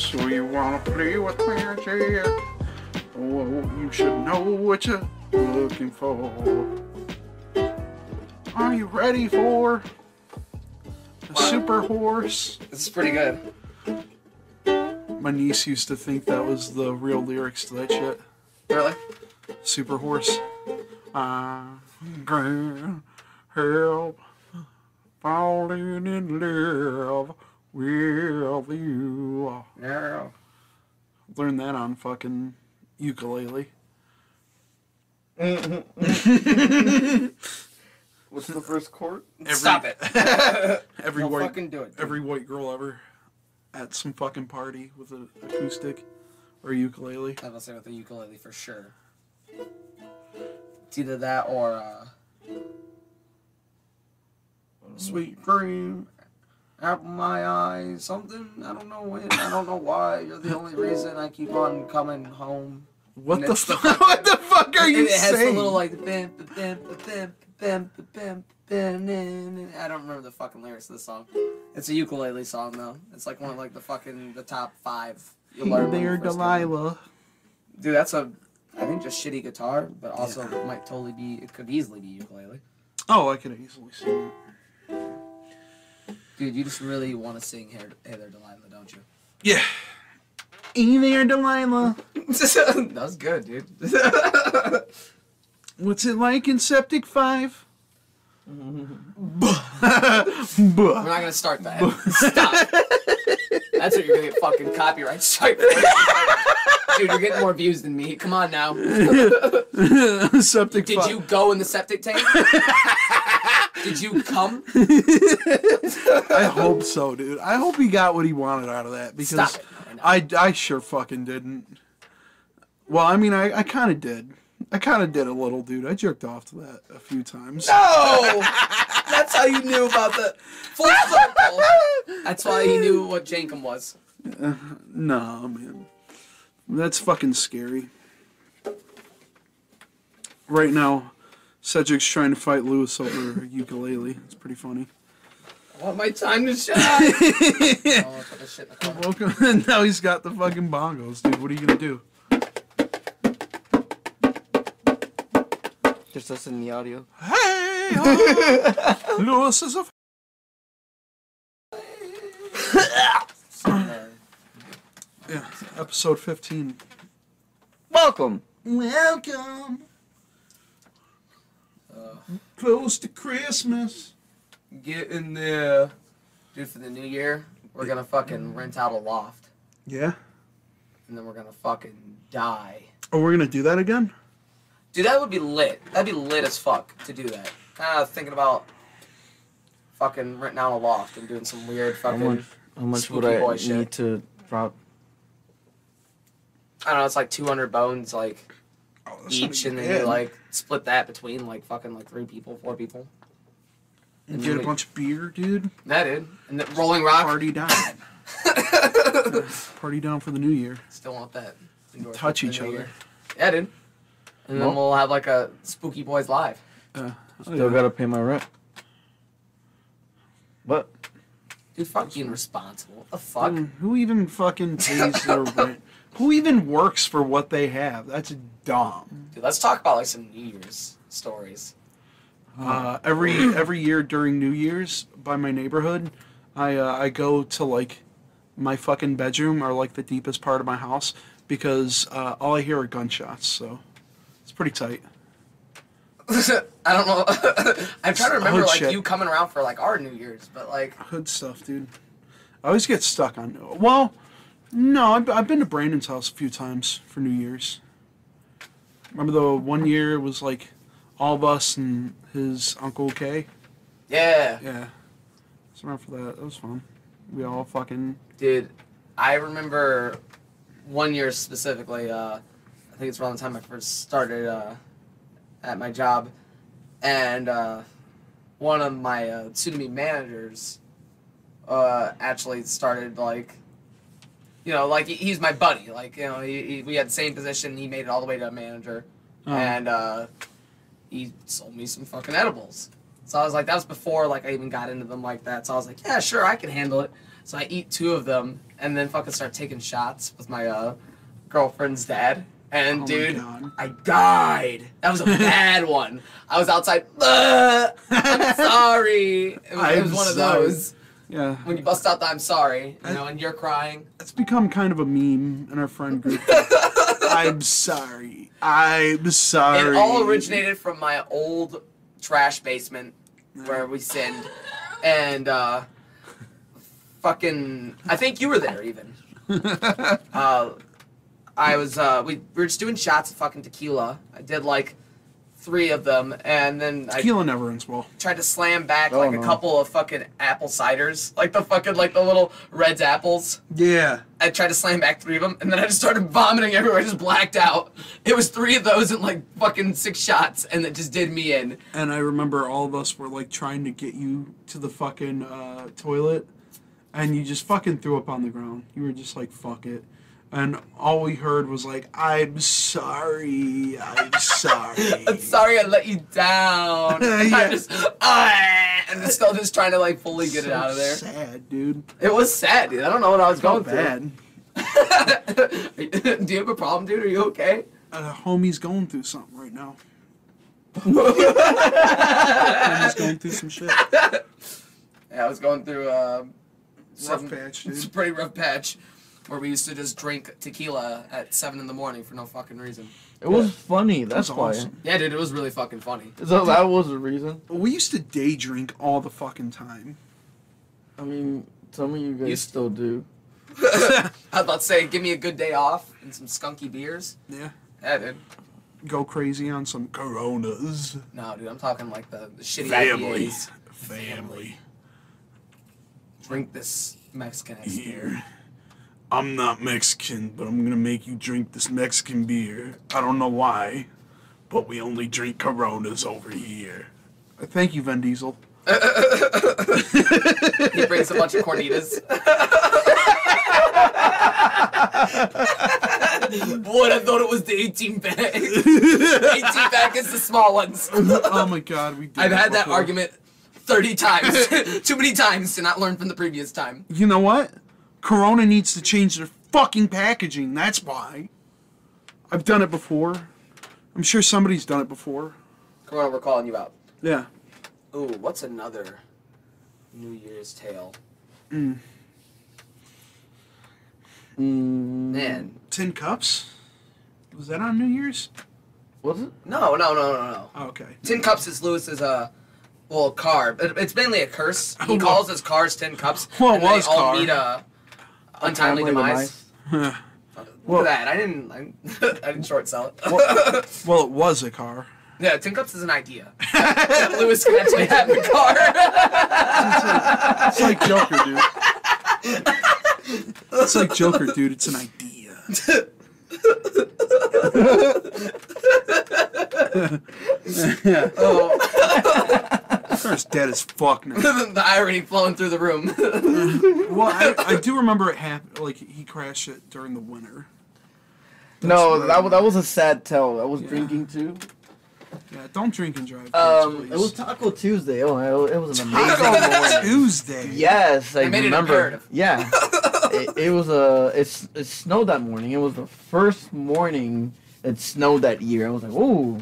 So you wanna play with magic? Oh, you should know what you're looking for. Are you ready for a super horse? This is pretty good. My niece used to think that was the real lyrics to that shit. Really? Super horse. I can't help falling in love with you. Yeah. Learned that on fucking ukulele. What's the first chord? Stop it. Every Don't white fucking do it. dude. every white girl ever at some fucking party with an acoustic or ukulele. I will say with the ukulele for sure. It's either that or uh, Sweet dream. Apple My Eye, something. I don't know when. I don't know why. You're the only reason I keep on coming home. What the fuck? what the fuck are you saying? It has a little like bam, bam, bam, bam, bam, bam, I don't remember the fucking lyrics of the song. It's a ukulele song though. It's like one of like the fucking the top five. You'll learn there, Delilah. Dude, that's a I think just shitty guitar, but also yeah. might totally be. It could easily be ukulele. Oh, I could easily see that. Dude, you just really want to sing "Hey, There, Delilah," don't you? Yeah. Hey there, Delilah. that was good, dude. What's it like in Septic 5? We're not gonna start that. Stop. That's what you're gonna get fucking copyright strike. Dude, you're getting more views than me. Come on now. Septic Did 5. you go in the septic tank? Did you come? I hope so, dude. I hope he got what he wanted out of that because I. I, sure fucking didn't. Well, I mean, I, I kind of did. I kind of did a little, dude. I jerked off to that a few times. No! That's how you knew about the full circle. That's why he knew what Jankum was. Uh, nah, man. That's fucking scary. Right now, Cedric's trying to fight Luis over a ukulele. It's pretty funny. I want my time to shine. oh, put this shit in the corner. Welcome. now he's got the fucking bongos, dude. What are you gonna do? Just us in the audio. Hey, oh, Luis is a. Yeah, episode 15. Welcome. Welcome. Close to Christmas. Get in there. Dude, for the new year, we're gonna fucking rent out a loft. Yeah. And then we're gonna fucking die. Oh, we're gonna do that again? Dude, that would be lit. That'd be lit as fuck to do that. Kind of thinking about fucking renting out a loft and doing some weird fucking. How fucking. much? How much would I boy need shit. to drop? I don't know. It's like 200 bones, like Oh, each, and then you like split that between like fucking like three people, four people. And get a bunch of beer, dude. That dude, and then Rolling Rock. Party down. Party down for the new year. Still want that. Touch each other. year. Yeah, dude. And then Well- we'll have like a Spooki Boiz live. Uh, oh, Still yeah. gotta pay my rent. What? Dude, fuck being responsible. What the fuck? Mm, Who even fucking pays their rent? Who even works for what they have? That's dumb. Dude, let's talk about like some New Year's stories. Uh, every every year during New Year's by my neighborhood, I uh, I go to like my fucking bedroom or like the deepest part of my house because uh, all I hear are gunshots. So it's pretty tight. I don't know. I'm trying to remember Hood like shit. you coming around for like our New Year's, but like Hood stuff, dude. I always get stuck on. Well, no, I've, I've been to Brandon's house a few times for New Year's. Remember the one year it was like all of us and his uncle Kay. yeah, Yeah, remember for that. That was fun. We all fucking dude. I remember one year specifically. Uh, I think it's around the time I first started uh, at my job, and uh, one of my uh, soon-to-be managers uh, actually started like, you know, like he's my buddy. Like you know, he, he, we had the same position. He made it all the way to a manager, Oh. and uh, he sold me some fucking edibles. So I was like, that was before like I even got into them like that. So I was like, yeah, sure, I can handle it. So I eat two of them and then fucking start taking shots with my uh, girlfriend's dad. And Oh dude, I died. That was a bad one. I was outside. I'm sorry. It was, I'm was one of those Yeah. when you bust out the "I'm sorry," you know, and you're crying. It's become kind of a meme in our friend group. I'm sorry. I'm sorry. It all originated from my old trash basement where we sinned, and uh, fucking, I think you were there even. Uh, I was, uh, we, we were just doing shots of fucking tequila. I did like three of them, and then I never ends well. tried to slam back Oh, like no. a couple of fucking apple ciders, like the fucking like the little Redd's apples. Yeah. I tried to slam back three of them, and then I just started vomiting everywhere. I just blacked out. It was three of those and like fucking six shots, and it just did me in. And I remember all of us were like trying to get you to the fucking uh, toilet, and you just fucking threw up on the ground. You were just like, fuck it. And all we heard was like, I'm sorry. I'm sorry. I'm sorry I let you down. Yeah. I just, ah, and still just trying to like fully get it out of there. Sad, dude. It was sad, dude. I don't know what I was Felt going bad. through. Do you have a problem, dude? Are you okay? Uh, homie's going through something right now. homie's going through some shit. Yeah, I was going through uh, Rough some- patch, It's a pretty rough patch where we used to just drink tequila at seven in the morning for no fucking reason. It was funny. That's That's why. awesome. Yeah, dude, it was really fucking funny. So that was the reason. We used to day drink all the fucking time. I mean, some of you guys You- still do. I was about to say, give me a good day off and some skunky beers. Yeah. Yeah, dude. Go crazy on some Coronas. No, dude, I'm talking like the, the shitty Family. IPAs. Family. Drink this Mexican ass beer. Here. I'm not Mexican, but I'm gonna make you drink this Mexican beer. I don't know why, but we only drink Coronas over here. Uh, Thank you, Vin Diesel. He brings a bunch of Coronitas. Would I thought it was the 18 pack. 18 pack is the small ones. oh my god, we did I've had that before. argument 30 times. Too many times to not learn from the previous time. You know what? Corona needs to change their fucking packaging. That's why. I've done it before. I'm sure somebody's done it before. Corona, we're calling you out. Yeah. Ooh, what's another New Year's tale? Mm. Mm, Man. Tin cups? Was that on New Year's? Was it? No, no, no, no, no. Oh, okay. Tin cups is Luis's uh well car. It's mainly a curse. He Oh, calls his cars tin cups. Well, it and they was all car. meet a untimely Family demise. well, Look Well- at that. I didn't I, I didn't short sell it. Well it was a car. yeah, tin cups is an idea. that Luis can actually have a car. It's like Joker, dude. It's like Joker, dude. It's an idea. oh, Car's dead as fuck now. the irony flowing through the room. Well, I, I do remember it happened. Like he crashed it during the winter. No, that, wa- that was a sad tell. I was Yeah. drinking too. Yeah, don't drink and drive. Um, please. it was Taco Tuesday. Oh, it was an Taco amazing morning. Tuesday. Yes, I They made remember. imperative. Yeah, it, it was a. It's it snowed that morning. It was the first morning it snowed that year. I was like, oh,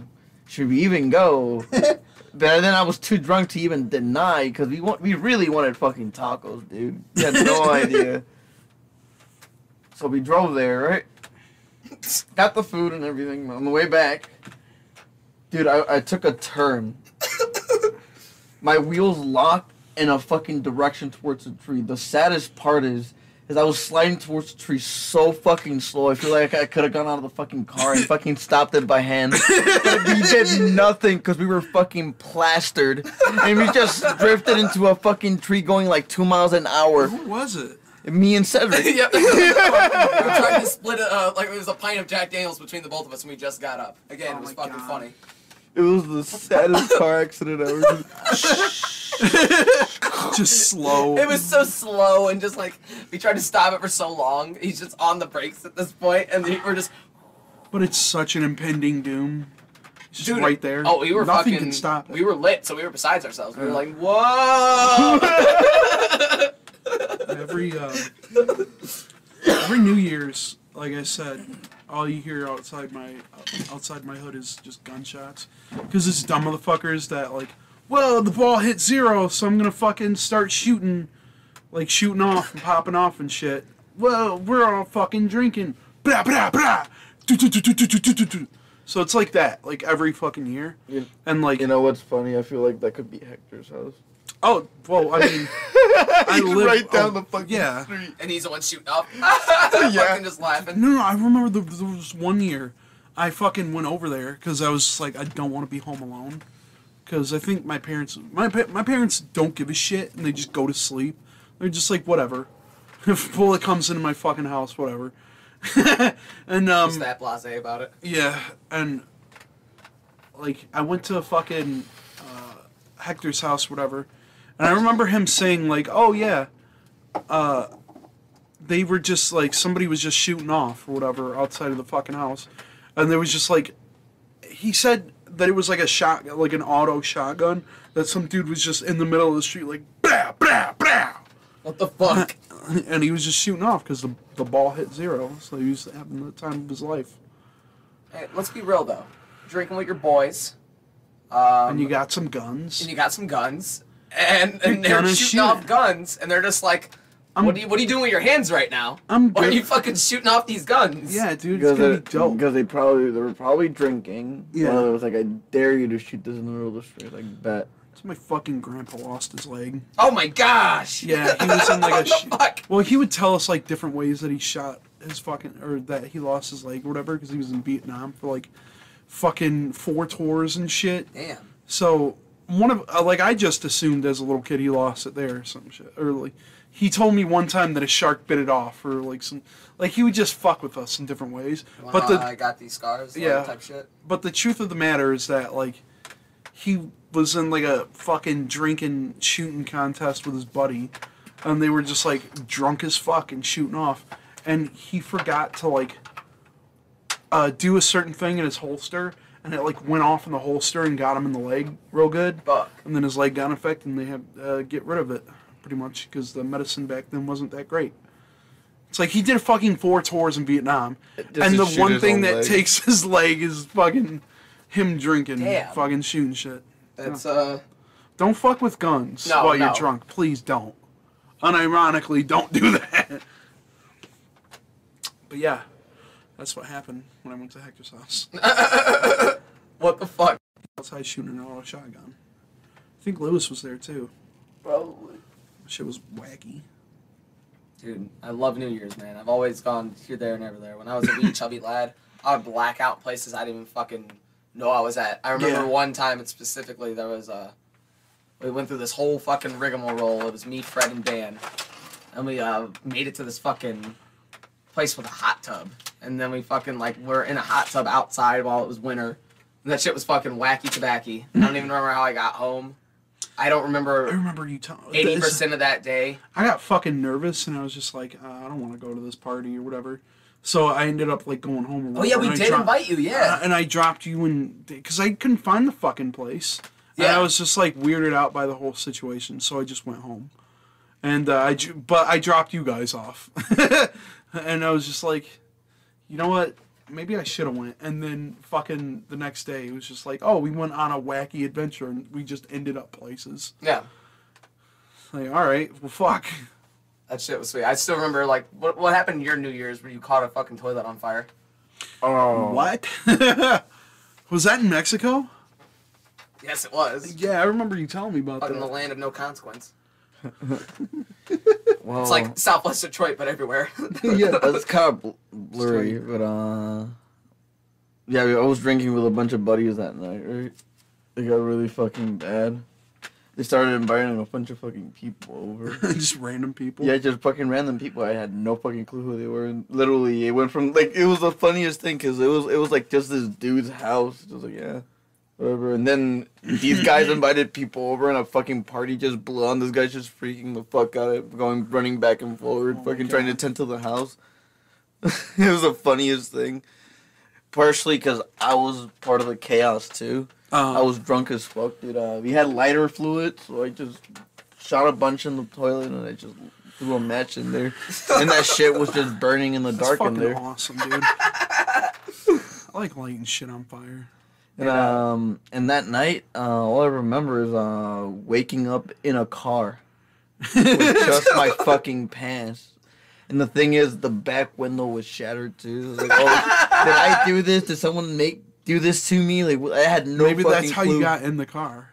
should we even go?" But then I was too drunk to even deny because we want we really wanted fucking tacos, dude. We had no idea. So we drove there, right? Got the food and everything on the way back. Dude, I, I took a turn. My wheels locked in a fucking direction towards the tree. The saddest part is, is I was sliding towards the tree so fucking slow. I feel like I could have gone out of the fucking car and fucking stopped it by hand. But we did nothing because we were fucking plastered, and we just drifted into a fucking tree going like two miles an hour. Who was it? Me and Cedric. yep. we were trying to split it, uh, like it was a pint of Jack Daniels between the both of us, and we just got up. Again, Oh it was fucking God. funny. It was the saddest car accident ever. Just slow. It was so slow and just like we tried to stop it for so long. He's just on the brakes at this point, and we're just But it's such an impending doom. It's just Dude, right there. Oh, we were Nothing fucking. can stop it. We were lit, so we were besides ourselves. We were like, "Whoa!" every uh, every New Year's, like I said, all you hear outside my uh, outside my hood is just gunshots. Because it's dumb motherfuckers that like, well, the ball hit zero, so I'm gonna fucking start shooting, like shooting off and popping off and shit. Well, we're all fucking drinking. Blah blah blah. Do, do, do, do, do, do, do, do. So it's like that, like every fucking year, You, and like you know what's funny? I feel like that could be Hector's house. oh well, I mean, I He's live right down oh, the fucking yeah. street. And he's the one shooting up. Yeah. Fucking just laughing. No, no, I remember there, there was one year I fucking went over there because I was just like, I don't want to be home alone. Because I think my parents, my pa- my parents don't give a shit and they just go to sleep. They're just like, whatever. If a bullet comes into my fucking house, whatever. and um, Just that blasé about it. yeah, and like I went to fucking uh, Hector's house, whatever, and I remember him saying like, "Oh yeah, uh, they were just like somebody was just shooting off or whatever outside of the fucking house," and there was just like, he said that it was like a shot, like an auto shotgun that some dude was just in the middle of the street like, blah blah blah, What the fuck? and he was just shooting off because the the ball hit zero, so he was having the time of his life. Hey, let's be real though. Drinking with your boys. Um, and you got some guns. and you got some guns, and and they're shooting shoot off it. guns, and they're just like, I'm- "What are you What are you doing with your hands right now? I'm Why are you fucking shooting off these guns?" Yeah, dude, Because it's gonna they, be dope. because they probably they were probably drinking. Yeah. One of them was like, "I dare you to shoot this in the middle of the street." Like bet. So my fucking grandpa lost his leg. Oh my gosh. Yeah, he was in like a. what sh- the fuck? well, he would tell us like different ways that he shot his fucking or that he lost his leg or whatever because he was in Vietnam for like fucking four tours and shit. Damn. So one of uh, like I just assumed as a little kid he lost it there or some shit. Like he told me one time that a shark bit it off or like some like he would just fuck with us in different ways. Well, But the I got these scars. like, Yeah. Type shit. but the truth of the matter is that like he was in like a fucking drinking shooting contest with his buddy and they were just like drunk as fuck and shooting off and he forgot to like uh, do a certain thing in his holster and it like went off in the holster and got him in the leg real good Fuck. and then his leg got infected and they had uh, get rid of it pretty much because the medicine back then wasn't that great it's like he did fucking four tours in vietnam and the one thing that leg. takes his leg is fucking him drinking Damn. fucking shooting shit That's uh. don't fuck with guns No, while you're drunk please don't unironically don't do that but yeah that's what happened when i went to hector's house What the fuck? outside shooting an auto shotgun i think luis was there too Probably. shit was wacky Dude, I love New Year's, man. I've always gone here, there, and everywhere. When I was a wee chubby lad, I would black out places I didn't even fucking know I was at. I remember Yeah. one time, and specifically, there was a. We went through this whole fucking rigmarole. It was me, Fred, and Dan, and we uh, made it to this fucking place with a hot tub, and then we fucking like were in a hot tub outside while it was winter, and that shit was fucking wacky tobacco. I don't even remember how I got home. I don't remember. i remember you telling eighty percent of that day. I got fucking nervous and I was just like, uh, I don't want to go to this party or whatever. So I ended up like going home. Oh yeah, we did dro- invite you. Yeah. Uh, and I dropped you in because I couldn't find the fucking place. Yeah. And. I was just like weirded out by the whole situation, so I just went home. And uh, I, but I dropped you guys off, and I was just like, you know what? Maybe I should have went. And then fucking the next day, it was just like, oh, we went on a wacky adventure and we just ended up places. Yeah. Like, all right, well, fuck. That shit was sweet. I still remember like what what happened your New Year's when you caught a fucking toilet on fire. Oh. What? was that in Mexico? Yes, it was. Yeah, I remember you telling me about Fucking the land of no consequence. Well, It's like Southwest Detroit, but everywhere. yeah. That's kind of bl- blurry, but uh, yeah, I was drinking with a bunch of buddies that night. Right? It got really fucking bad. They started inviting a bunch of fucking people over. just random people. yeah, just fucking random people. I had no fucking clue who they were. And literally, it went from like it was the funniest thing because it was it was like just this dude's house. Just like yeah. Whatever. And then these guys invited people over and a fucking party just blew on. This guy's just freaking the fuck out of going running back and forward, Oh fucking trying to tend to the house. it was the funniest thing. Partially because I was part of the chaos too. Uh, I was drunk as fuck, dude. Uh, we had lighter fluid, so I just shot a bunch in the toilet and I just threw a match in there, and that shit was just burning in the That's dark in there. awesome, dude. I like lighting shit on fire. And, um, and that night, uh, all I remember is uh, waking up in a car with just my fucking pants. And the thing is, the back window was shattered too. Was like, oh, did I do this? Did someone make do this to me? Like I had no. Maybe that's how clue. you got in the car.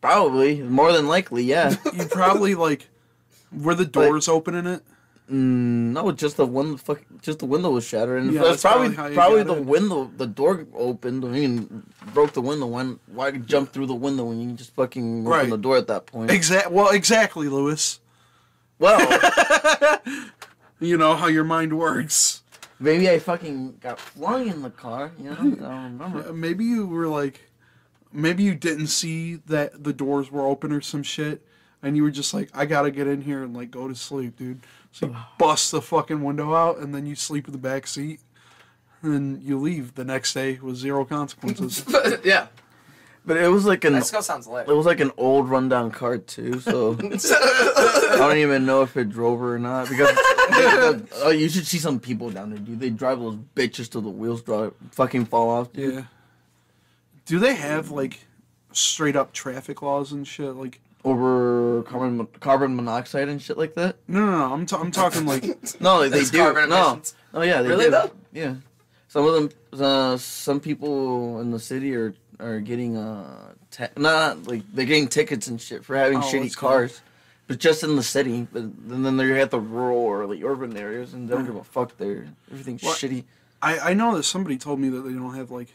Probably more than likely, yeah. You probably like were the doors open in it. Mm, no, just the one fuck, just the window was shattered, and Yeah, that's that's probably probably probably the in. window, the door opened. I mean, broke the window. When why jump through the window when you can just fucking open Right. the door at that point? Exact. Well, exactly, Luis. Well, You know how your mind works. maybe I fucking got flung in the car. You know, I don't remember. Maybe you were like, maybe you didn't see that the doors were open or some shit, and you were just like, I gotta get in here and like go to sleep, dude. So you bust the fucking window out, and then you sleep in the back seat, and then you leave the next day with zero consequences. yeah, But it was like an that still sounds lit. it was like an old rundown car too. So I don't even know if it drove her or not because the- the- oh, you should see some people down there, dude. They drive those bitches till the wheels drive, fucking fall off. Dude. yeah. Do they have like straight up traffic laws and shit? Like, over carbon carbon monoxide and shit like that. no, no, no. I'm, t- I'm talking like, No, like, they That's do. carbon No, emissions. oh yeah, they Really, do. though? Yeah, some of them, uh, some people in the city are are getting uh, ta- not like they're getting tickets and shit for having Oh, shitty that's cool. cars, but just in the city. But and then they're at the rural or the urban areas and they don't give a fuck there. Everything's What? shitty. I, I know that somebody told me that they don't have like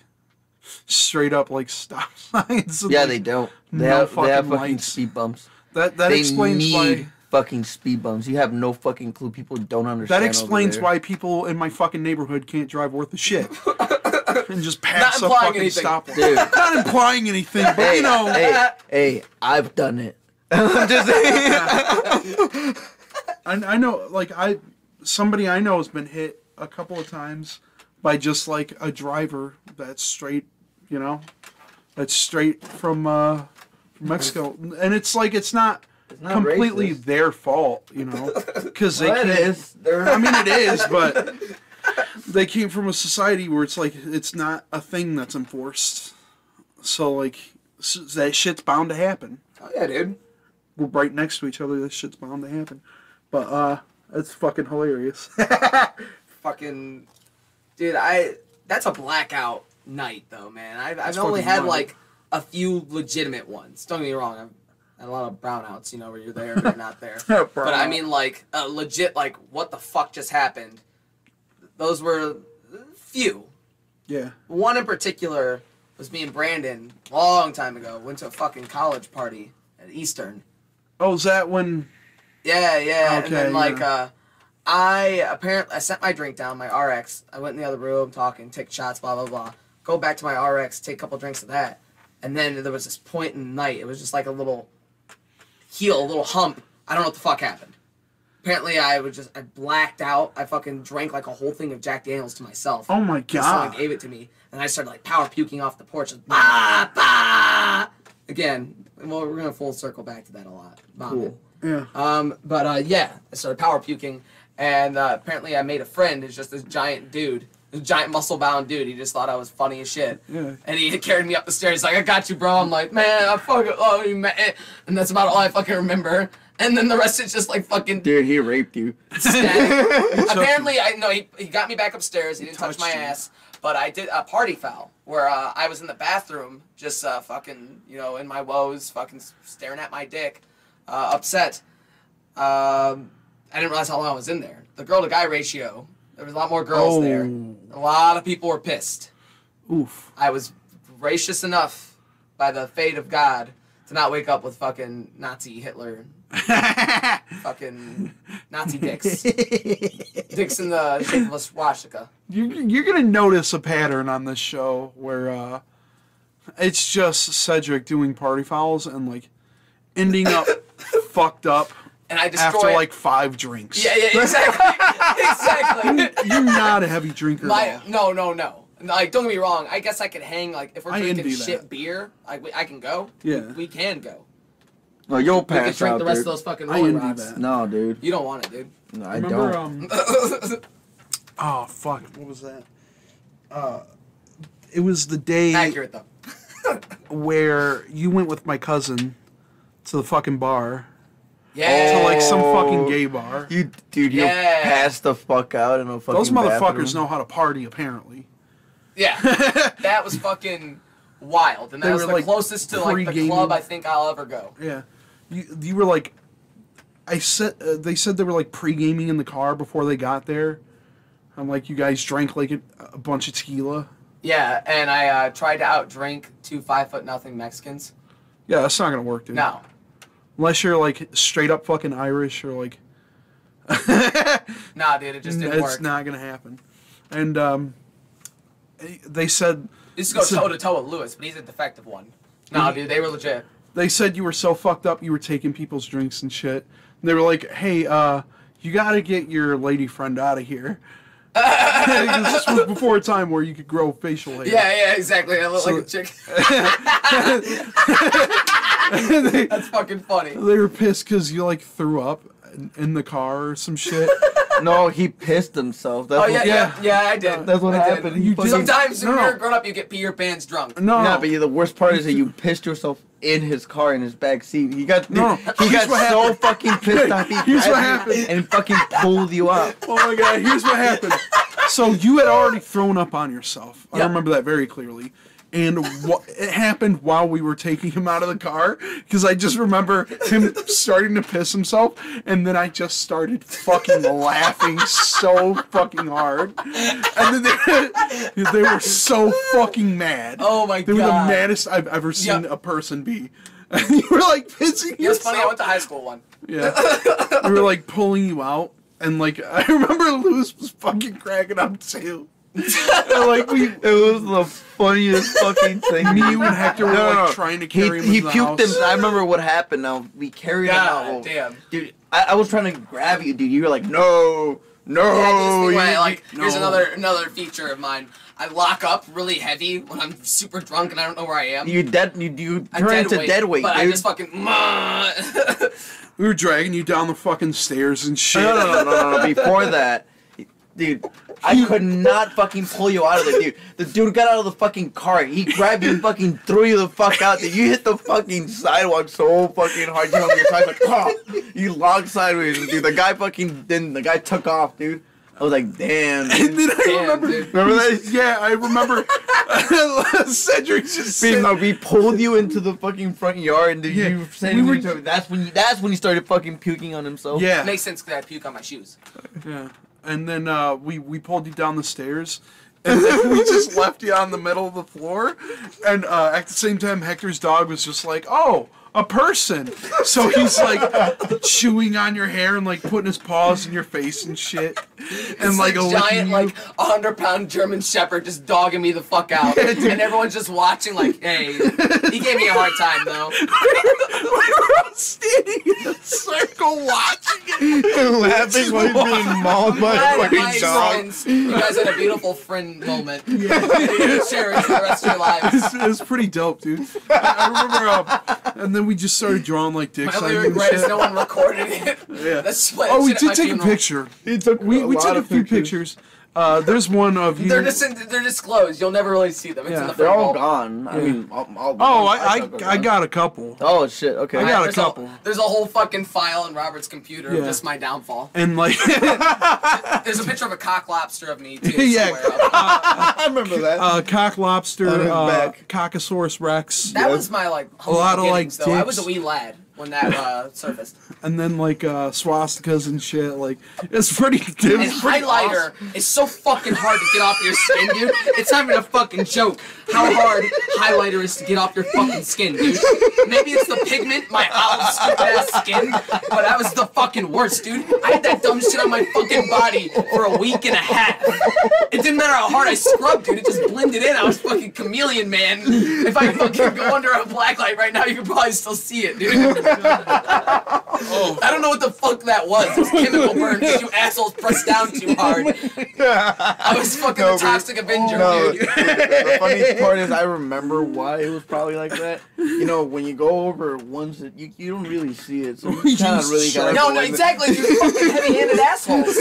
straight up like stop signs. Yeah, like, they don't. They no have they have fucking fucking lights. speed bumps. That that they explains need why. fucking speed bumps. You have no fucking clue. People don't understand. That over explains there. why people in my fucking neighborhood can't drive worth a shit and just pass Not a fucking anything. stop. line. Dude. Not implying anything, but hey, you know. hey, hey, I've done it. I'm just saying. I, I know, like I, somebody I know has been hit a couple of times by just like a driver that's straight, you know, that's straight from uh, from Mexico, and it's like it's not, not completely racist. their fault, you know, because they Well, can't- is. They're, I mean, it is, but they came from a society where it's like it's not a thing that's enforced. So like s- that shit's bound to happen. Oh yeah, dude. We're right next to each other. This shit's bound to happen. But uh, it's fucking hilarious. Fucking, dude. I that's a blackout night though, man. I've I've only had like a few legitimate ones. Don't get me wrong. I've had a lot of brownouts, you know, where you're there or you're not there. But I mean, like, a legit, like, what the fuck just happened? Those were few. yeah. One in particular was me and Brandon, a long time ago, went to a fucking college party at Eastern. Oh, is that when? Yeah, yeah. and then, like, yeah. uh, I apparently, I sent my drink down, my RX. I went in the other room, talking, take shots, blah, blah, blah. Go back to my RX, take a couple drinks of that. And then there was this point in the night, it was just like a little heel, a little hump. I don't know what the fuck happened. Apparently, I was just, I blacked out. I fucking drank like a whole thing of Jack Daniels to myself. Oh my And Someone gave it to me, and I started like power puking off the porch. Just, bah, bah. Again, well, we're gonna full circle back to that a lot. Vomit. Yeah. Um, but uh, yeah, I started power puking, and uh, apparently I made a friend. It's just this giant dude, this giant muscle bound dude. He just thought I was funny as shit. Yeah. And he carried me up the stairs. He's like, I got you, bro. I'm like, man, I fucking love you, man. And that's about all I fucking remember. And then the rest is just like fucking Dude, he raped you. Apparently, I no, he, he got me back upstairs. He didn't touch my you. ass, but I did a party foul where uh, I was in the bathroom, just uh, fucking, you know, in my woes, fucking staring at my dick, uh, upset. Um, I didn't realize how long I was in there. The girl to guy ratio. There was a lot more girls there. Oh. A lot of people were pissed. Oof. I was gracious enough by the fate of God to not wake up with fucking Nazi Hitler, fucking Nazi dicks. dicks in the shape of a swastika. you're, you're gonna notice a pattern on this show where uh, it's just Cedric doing party fouls and like ending up fucked up And I destroy after like five drinks. Yeah, yeah, exactly. exactly. You're not a heavy drinker. My no, no, no. Like, don't get me wrong. I guess I could hang. Like, if we're I drinking envy shit that. beer, like we, I can go. Yeah. we can go. No, you'll We could pass drink out, the rest dude. of those fucking I rolling envy rocks. that. No, dude. You don't want it, dude. No, I Remember, don't. um, oh fuck, what was that? Uh, it was the day Accurate though. where you went with my cousin to the fucking bar, Yeah. to like some Oh. fucking gay bar. You, dude, you Yeah. pass the fuck out in a fucking. Those motherfuckers bathroom. know how to party, apparently. Yeah. that was fucking wild, and that They was the like, closest to like the club I think I'll ever go. Yeah, you you were like, I said uh, they said they were like pre gaming in the car before they got there. I'm like, you guys drank like a, a bunch of tequila. Yeah, and I uh, tried to outdrink two five foot nothing Mexicans. Yeah, that's not gonna work, dude. No. Unless you're like straight up fucking Irish or like. Nah, dude, it just didn't it's work. It's not gonna happen. And um, they said this to go toe to toe with Luis, but he's a defective one. No, dude, they were legit. they said you were so fucked up you were taking people's drinks and shit. And they were like, "Hey, uh, you gotta get your lady friend out of here." this was before a time where you could grow facial hair. Yeah, yeah, exactly. I look So- like a chick. they, That's fucking funny. they were pissed because you like threw up in, in the car or some shit. No, he pissed himself. That's Oh yeah, what, yeah, yeah, I did. That's what I did. happened. He You fucking- Sometimes when you're grown up, you get pee your pants drunk. No, Yeah, but you, the worst part is that you pissed yourself in his car in his back seat. He got No, he got so happened. fucking pissed off. He Here's what happened. and fucking pulled you up. Oh my god, here's what happened. So you had already thrown up on yourself. I remember that very clearly. And what it happened while we were taking him out of the car because I just remember him starting to piss himself and then I just started fucking laughing so fucking hard. And then they, they were so fucking mad. Oh my god. They were the maddest I've ever seen Yep. a person be. And you were like pissing It was funny. I went to high school one. Yeah. we were like pulling you out, and like I remember Luis was fucking cracking up too. And, like we, It was the funniest fucking thing. me, you, and Hector were No, no, like trying to He, carry him he into the puked house. him. I remember what happened. Now we carried him God out. damn. dude. I, I was trying to grab you, dude. You were like, no, no. Yeah, I do this thing I, you- like, here's no. another another feature of mine. I lock up really heavy when I'm super drunk and I don't know where I am. You dead. You you I turn into weight, dead weight, but dude. I just fucking. we were dragging you down the fucking stairs and shit. No, no, no, no, no, no. Before that, dude, I could not fucking pull you out of there, dude. The dude got out of the fucking car. He grabbed you and fucking threw you the fuck out. Dude, you hit the fucking sidewalk so fucking hard. You know, your side's like, oh, you logged sideways, dude. The guy fucking then the guy took off, dude. I was like, damn. And Dude. then I Damn, remember, dude. Remember that? yeah, I remember Cedric just We, sitting no, we pulled you into the fucking front yard, and dude, Yeah, you said we we were- were. That's when you. That's when he started fucking puking on himself. Yeah, Makes sense because I puke on my shoes. yeah. And then uh, we we pulled you down the stairs, and then we just left you on the middle of the floor. And uh, at the same time, Hector's dog was just like, "Oh, a person." So he's like chewing on your hair and like putting his paws in your face and shit, and It's like a giant, you. like hundred pound German Shepherd just dogging me the fuck out, Yeah, and everyone's just watching. Like, hey, he gave me a hard time though. we were all standing in a circle watching it. laughing while he's being mauled by a fucking my dog. friends, you guys had a beautiful friend moment. Yeah, you can cherish the rest of your lives. It was pretty dope, dude. I, I remember, uh, and then we just started drawing like dicks My on only you regret is no one recorded it. Yeah. That's what Oh, we did my take a picture. He took We, we lot took a of few pictures. Uh, there's one of you. They're just in, they're disclosed. You'll never really see them. It's Yeah. in the They're all gone. I Yeah. mean, I'll, I'll, oh, I, I, I got a couple. Oh shit. Okay. I got a there's couple. there's a whole fucking file in Robert's computer Yeah. of just my downfall. And like, There's a picture of a cock lobster of me too. Yeah. somewhere up. I remember that. uh, cock lobster, On uh, back. Cockosaurus rex, That Yeah. was my like A lot of, like, beginnings, though. I was a wee lad when that uh, surfaced. and then like uh, swastikas and shit. Like, it's pretty. And was pretty highlighter awesome. is so fucking hard to get off your skin, dude. It's not even a fucking joke how hard highlighter is to get off your fucking skin, dude. Maybe it's the pigment, my olive stupid ass skin, but that was the fucking worst, dude. I had that dumb shit on my fucking body for a week and a half. It didn't matter how hard I scrubbed, dude. It just blended in. I was fucking chameleon, man. If I fucking go under a black light right now, you could probably still see it, dude. Oh. I don't know what the fuck that was. It was chemical burn because you assholes pressed down too hard. I was fucking No, the but- Toxic Avenger, No, dude. the funny part is I remember why it was probably like that. You know, when you go over it once, it, you, you don't really see it, so you You kind of really sharp- gotta. No, go no, in there. exactly. You're fucking heavy-handed assholes.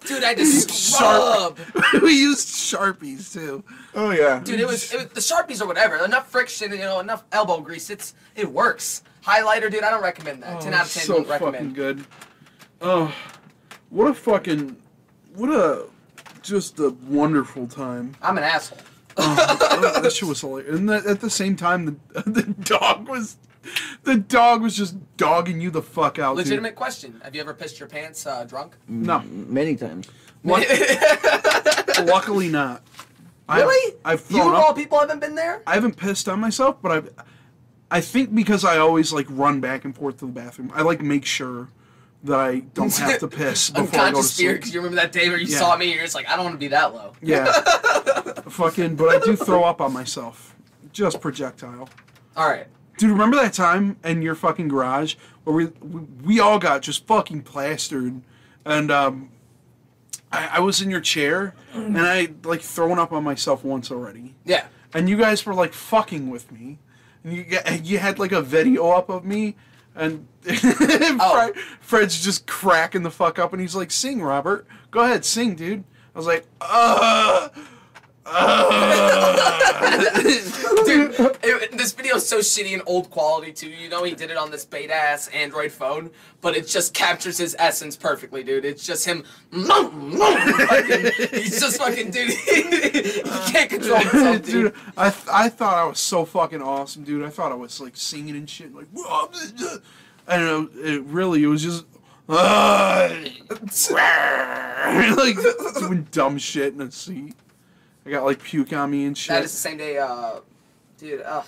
Dude, I just to scrub. we used sharpies too. Oh yeah. Dude, it was, it was the sharpies or whatever. Enough friction, you know, enough elbow grease. It's it works. Highlighter, dude. I don't recommend that. Ten Oh, out of ten. so don't fucking recommend. good. Oh, what a fucking, what a, just a wonderful time. I'm an asshole. Oh, that shit was hilarious. And that, at the same time, the the dog was, the dog was just dogging you the fuck out. dude. Legitimate question. Have you ever pissed your pants uh, drunk? No, Many times. luckily not. I've- really? I've, you thrown of all people haven't been there. I haven't pissed on myself, but I've. I think because I always like run back and forth to the bathroom. I like make sure that I don't have to piss before I go to sleep. because you remember that day where you Yeah. saw me. You're just like, I don't want to be that low. Yeah. Fucking, but I do throw up on myself. Just projectile. All right. Dude, remember that time in your fucking garage where we we, we all got just fucking plastered, and um, I, I was in your chair and I like thrown up on myself once already, Yeah. and you guys were like fucking with me, and you you had like a video up of me, and Fred, Fred's just cracking the fuck up, and he's like, "Sing, Robert. Go ahead, sing, dude." I was like, "Uh." Dude, it, this video is so shitty and old quality too. You know he did it on this beta ass Android phone, but it just captures his essence perfectly, dude. It's just him. fucking, he's just fucking dude. he can't control himself, dude. dude, I, th- I thought I was so fucking awesome, dude. I thought I was like singing and shit, like, I don't know. It really, it was just, like doing dumb shit in a seat. I got like puke on me and shit. That is the same day, uh, dude. Uh,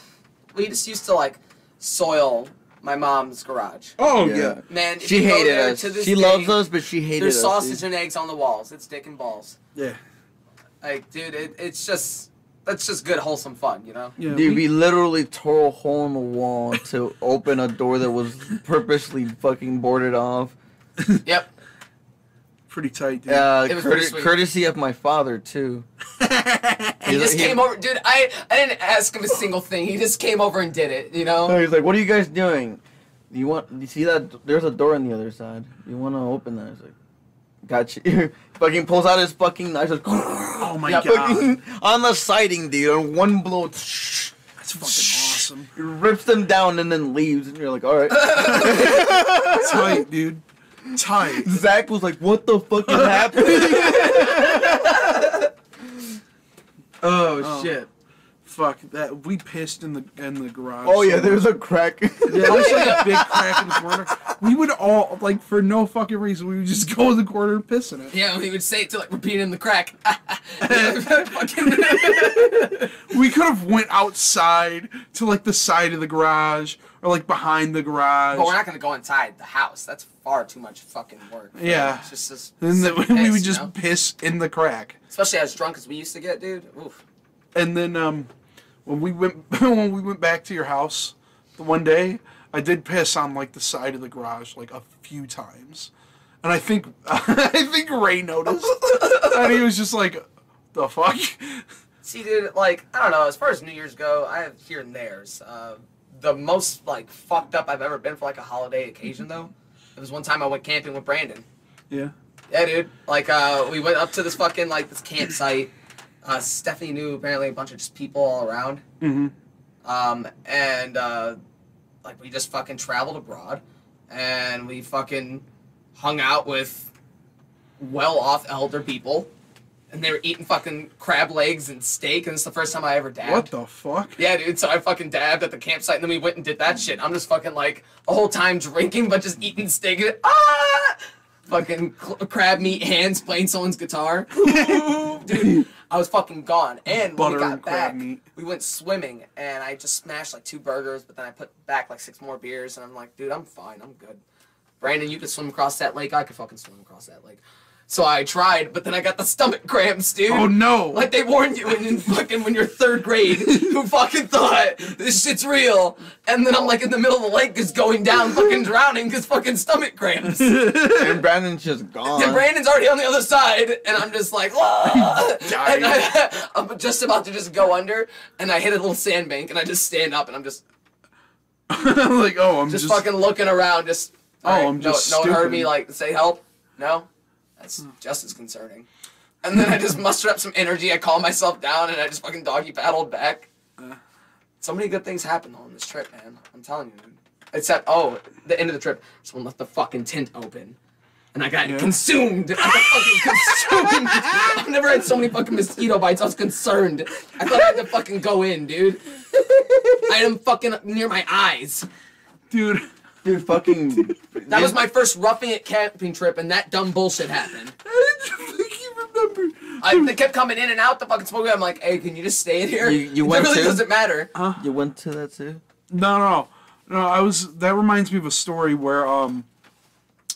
we just used to like soil my mom's garage. oh Yeah. yeah. Man, She you go hated us. She day, loves us, but she hated There's us. sausage dude. and eggs on the walls. It's dick and balls. Yeah. Like, dude, it, it's just that's just good wholesome fun, you know. Yeah. Dude, we- we literally tore a hole in the wall to open a door that was purposely fucking boarded off. Yep. Pretty tight, dude. Uh, It was cour- pretty sweet. courtesy of my father too. He just came over, dude. I I didn't ask him a single thing. He just came over and did it, you No, know. he's like, "What are you guys doing? You want? You see that? There's a door on the other side. You want to open that?" He's like, "Got you." fucking pulls out his fucking knife. Like, oh my Yeah, god. fucking on the siding, dude. On one blow, That's fucking awesome. he rips them down and then leaves. And you're like, "All right." Tight, dude. Tight. Zach was like, "What the fuck is happening?" oh, Oh. shit! Fuck that. We pissed in the in the garage. Oh yeah, there was a crack. Yeah, there's like a big crack in the corner. We would all like for no fucking reason. We would just go in the corner and piss in it. Yeah, we would say it to like repeat in the crack. We could have went outside to like the side of the garage or like behind the garage. but we're not gonna go inside the house. That's far too much fucking work. Yeah. It's just this. and then simple we piss, would you just know? piss in the crack. especially as drunk as we used to get, dude. Oof. And then um, when we went when we went back to your house the one day, I did piss on like the side of the garage like a few times, and I think I think Ray noticed, and he was just like, "The fuck." See, dude, like I don't know. As far as New Year's go, I have here and there's. Uh, the most like fucked up I've ever been for like a holiday occasion though. It was one time I went camping with Brandon. Yeah. Yeah, dude. Like, uh, we went up to this fucking like this campsite. Uh, Stephanie knew apparently a bunch of just people all around. Mm-hmm. Um, and uh, like we just fucking traveled abroad, and we fucking hung out with well-off elder people, and they were eating fucking crab legs and steak, and it's the first time I ever dabbed. What the fuck? Yeah, dude. So I fucking dabbed at the campsite, and then we went and did that shit. I'm just fucking like the whole time drinking, but just eating steak. and- Ah! Fucking cl- crab meat hands playing someone's guitar. dude, I was fucking gone. And when we got back, meat. we went swimming, and I just smashed like two burgers, but then I put back like six more beers, and I'm like, dude, I'm fine. I'm good. Brandon, you could swim across that lake. I could fucking swim across that lake. So I tried, but then I got the stomach cramps, dude. Oh no! Like they warned you when in fucking when you're third grade, who fucking thought this shit's real? And then I'm like in the middle of the lake, just going down, fucking drowning, cause fucking stomach cramps. and and Brandon's just gone. Brandon's already on the other side, and I'm just like, "Ah!" and I, I'm just about to just go under, and I hit a little sandbank, and I just stand up, and I'm just like oh, I'm just, just, fucking looking around, just. Oh, alright, I'm just No, no one heard me like say help. No, that's just as concerning. And then I just mustered up some energy. I calmed myself down, and I just fucking doggy paddled back. Uh. So many good things happened on this trip, man. I'm telling you. Except, oh, the end of the trip, someone left the fucking tent open. And I got Yeah. consumed. I got fucking consumed. I've never had so many fucking mosquito bites. I was concerned. I thought I had to fucking go in, dude. I had them fucking near my eyes. dude. Dude, fucking. That was my first roughing it camping trip, and that dumb bullshit happened. I didn't think you. I, they kept coming in and out the fucking smoke. I'm like, hey, can you just stay in here? You- you went it really too? doesn't matter. Huh? You went to that too? No, no, no. I was. That reminds me of a story where um,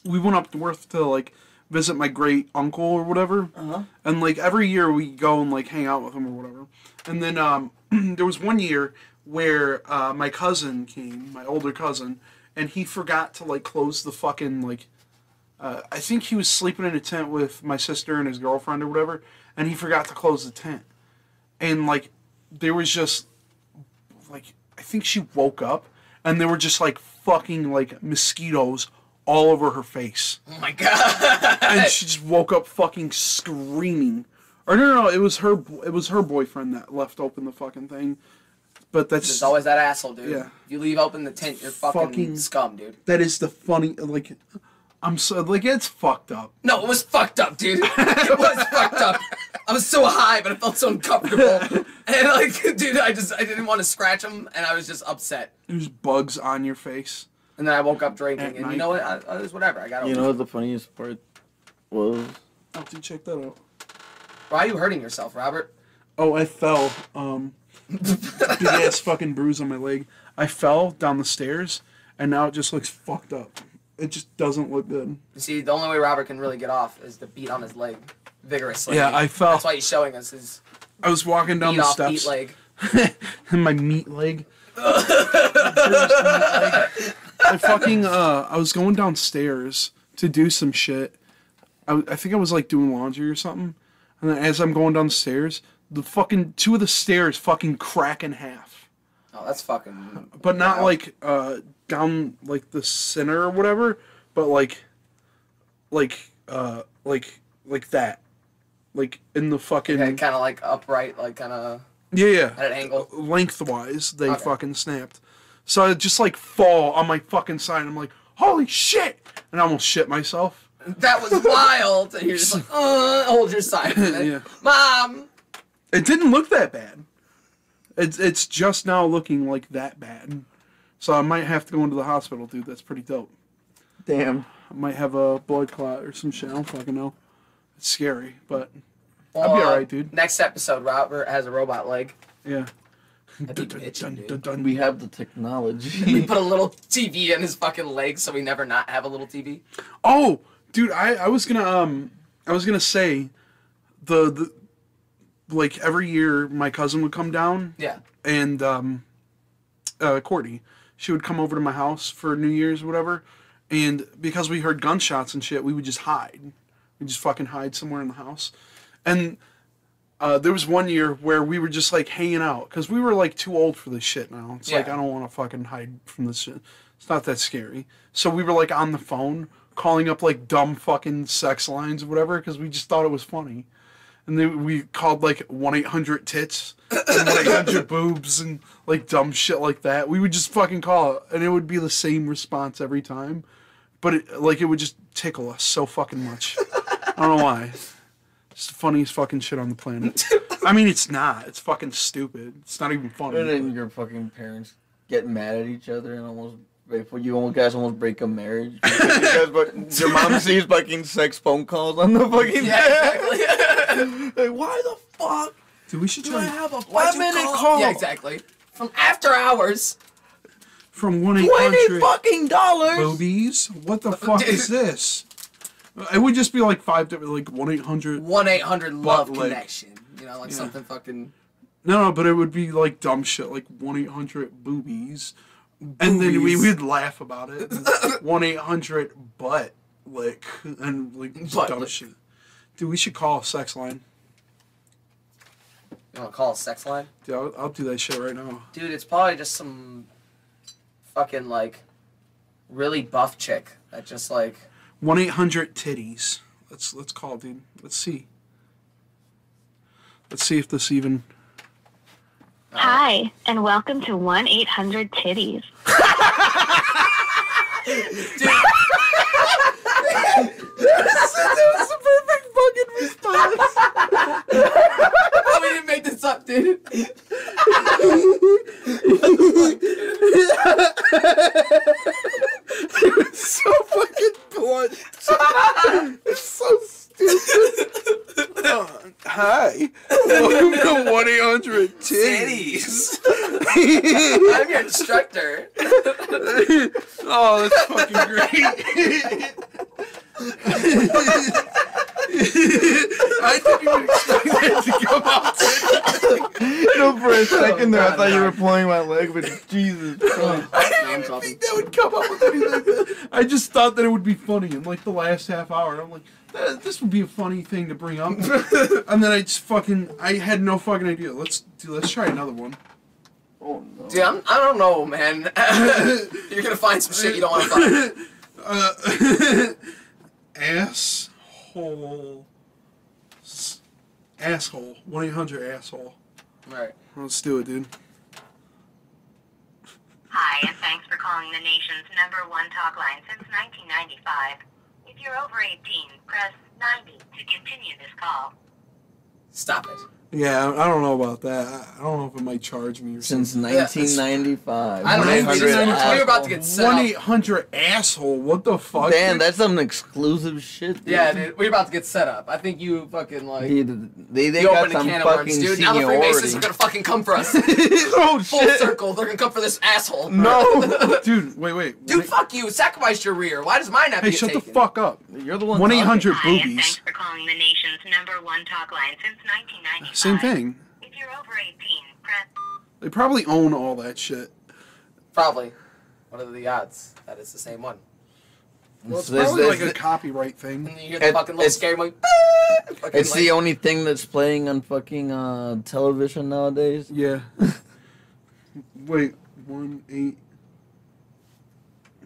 we went up north to like visit my great uncle or whatever, Uh-huh. and like every year we go and like hang out with him or whatever. And then um, there was one year where uh, my cousin came, my older cousin, and he forgot to like close the fucking like. Uh, I think he was sleeping in a tent with my sister and his girlfriend or whatever, and he forgot to close the tent. And like, there was just like I think she woke up and there were just like fucking like mosquitoes all over her face. Oh my god. And she just woke up fucking screaming. Or no, no, no, it was her. It was her boyfriend that left open the fucking thing. But that's There's always that asshole, dude. Yeah. If you leave open the tent, you're fucking, Fucking- scum, dude. that is the funny. Like, I'm so like it's fucked up. No, it was fucked up, dude. It was fucked up. I was so high, but I felt so uncomfortable. And like, dude, I just I didn't want to scratch him, and I was just upset. There's bugs on your face. And then I woke up drinking, At and you know what? I, I was whatever. I got. You know what the funniest part was? I'll have to check that out. Why are you hurting yourself, Robert? Oh, I fell. Um, big ass fucking bruise on my leg. I fell down the stairs, and now it just looks fucked up. It just doesn't look good. You see, the only way Robert can really get off is to beat on his leg vigorously. Yeah, I fell. That's why he's showing us his I was walking down beat the off steps. beat leg. and my meat leg. I fucking uh, I was going downstairs to do some shit. I think I was like doing laundry or something, and then as I'm going downstairs, the fucking two of the stairs fucking crack in half, Oh, that's fucking. but not Wow. like uh down like the center or whatever, but like, like uh like like that, like in the fucking kind of like upright, like kind of yeah yeah at an angle. lengthwise they Okay. fucking snapped. So I just like fall on my fucking side. I'm like, holy shit! And I almost shit myself. That was wild. And you're just like, uh, hold your side. for a minute. Yeah. Mom. It didn't look that bad. It's it's just now looking like that bad. So I might have to go into the hospital, dude. That's pretty dope. Damn. I might have a blood clot or some shit. I don't fucking know. It's scary, but Well, I'll be uh, alright, dude. Next episode, Robert has a robot leg. yeah. That'd be bitchin', dude. dun. We have the technology. We technology. put a little TV in his fucking leg so we never not have a little TV. Oh, dude, I, I was gonna um I was gonna say the the like every year my cousin would come down Yeah. and um uh Courtney, she would come over to my house for New Year's or whatever, and because we heard gunshots and shit, we would just hide. We just fucking hide somewhere in the house. And uh, there was one year where we were just like hanging out because we were like too old for this shit now. It's like I don't want to fucking hide from this shit. It's not that scary. So we were like on the phone calling up like dumb fucking sex lines or whatever because we just thought it was funny. And then we called like one eight hundred tits and one eight hundred boobs and like dumb shit like that. We would just fucking call it, and it would be the same response every time. But it, like it would just tickle us so fucking much. I don't know why. It's the funniest fucking shit on the planet. I mean, it's not. It's fucking stupid. It's not even funny. and then but- your fucking parents get mad at each other and almost before you almost guys almost break a marriage because but your mom sees fucking sex phone calls on the fucking Yeah, exactly. like, why the fuck Dude, we should do I have a five-minute call? call? Yeah, exactly. From after hours. from one eight Twenty hundred fucking dollars. boobies. What the uh, fuck is this? It would just be like five different, like one eight hundred. One eight hundred love lick. connection. You know, like Yeah. something fucking. No, no, but it would be like dumb shit, like one eight hundred boobies, and then we would laugh about it. One eight hundred butt lick and like Butt dumb lick. shit. Dude, we should call a sex line. You want to call a sex line? Dude, I'll, I'll do that shit right now. Dude, it's probably just some fucking like really buff chick that just like One eight hundred titties. Let's let's call, dude. Let's see. Let's see if this even. Hi, and welcome to 1 800 Titties. that was the perfect fucking response. oh, we didn't make this up, dude. It's so fucking blunt. it's so stupid. Uh, hi. Welcome to 1 800 Titties. Titties. I'm your instructor. oh, that's fucking great. I didn't even expect that to come out. no, for a second there, I thought you were pulling my leg, but Jesus. Christ. I didn't even think that would come up with anything. I just thought that it would be funny in like the last half hour. I'm like, "Th- this would be a funny thing to bring up. and then I just fucking, I had no fucking idea. Let's do, let's try another one. Oh no. Dude, I'm, I don't know, man. You're gonna find some shit you don't want to find. uh, asshole. Asshole. 1 800 asshole. Right. Let's do it, dude. Hi, and thanks for calling the nation's number one talk line since 1995. If you're over 18, press 90 to continue this call. Stop it. Yeah, I don't know about that. I- I don't know if it might charge me or Since something. 1995. I don't know. We 1-800 just- we were about to get set up. One up. eight hundred asshole. What the fuck? Damn, dude? that's some exclusive shit. Dude. Yeah, dude, we're about to get set up. I think you fucking like. Dude, they they you got a some can of worms, fucking dude. Now the Freemasons are gonna fucking come for us. oh Full shit! circle. They're gonna come for this asshole. No, dude. Wait, wait. Dude, Wait. fuck you. Sacrifice your rear. Why does mine have Hey, to get shut the fuck up. you're the one. One eight talking. hundred Hi, thanks boobies. for calling the nation's number one talk line since 1995. Same thing. If you're over 18, press They probably own all that shit. Probably. What are the odds that it's the same one? Well, it's This- probably this- like a copyright And thing. then you hear the It- fucking little it's- scary one. "Ah!" fucking It's like- the only thing that's playing on fucking uh, television nowadays. Yeah. wait, one eight.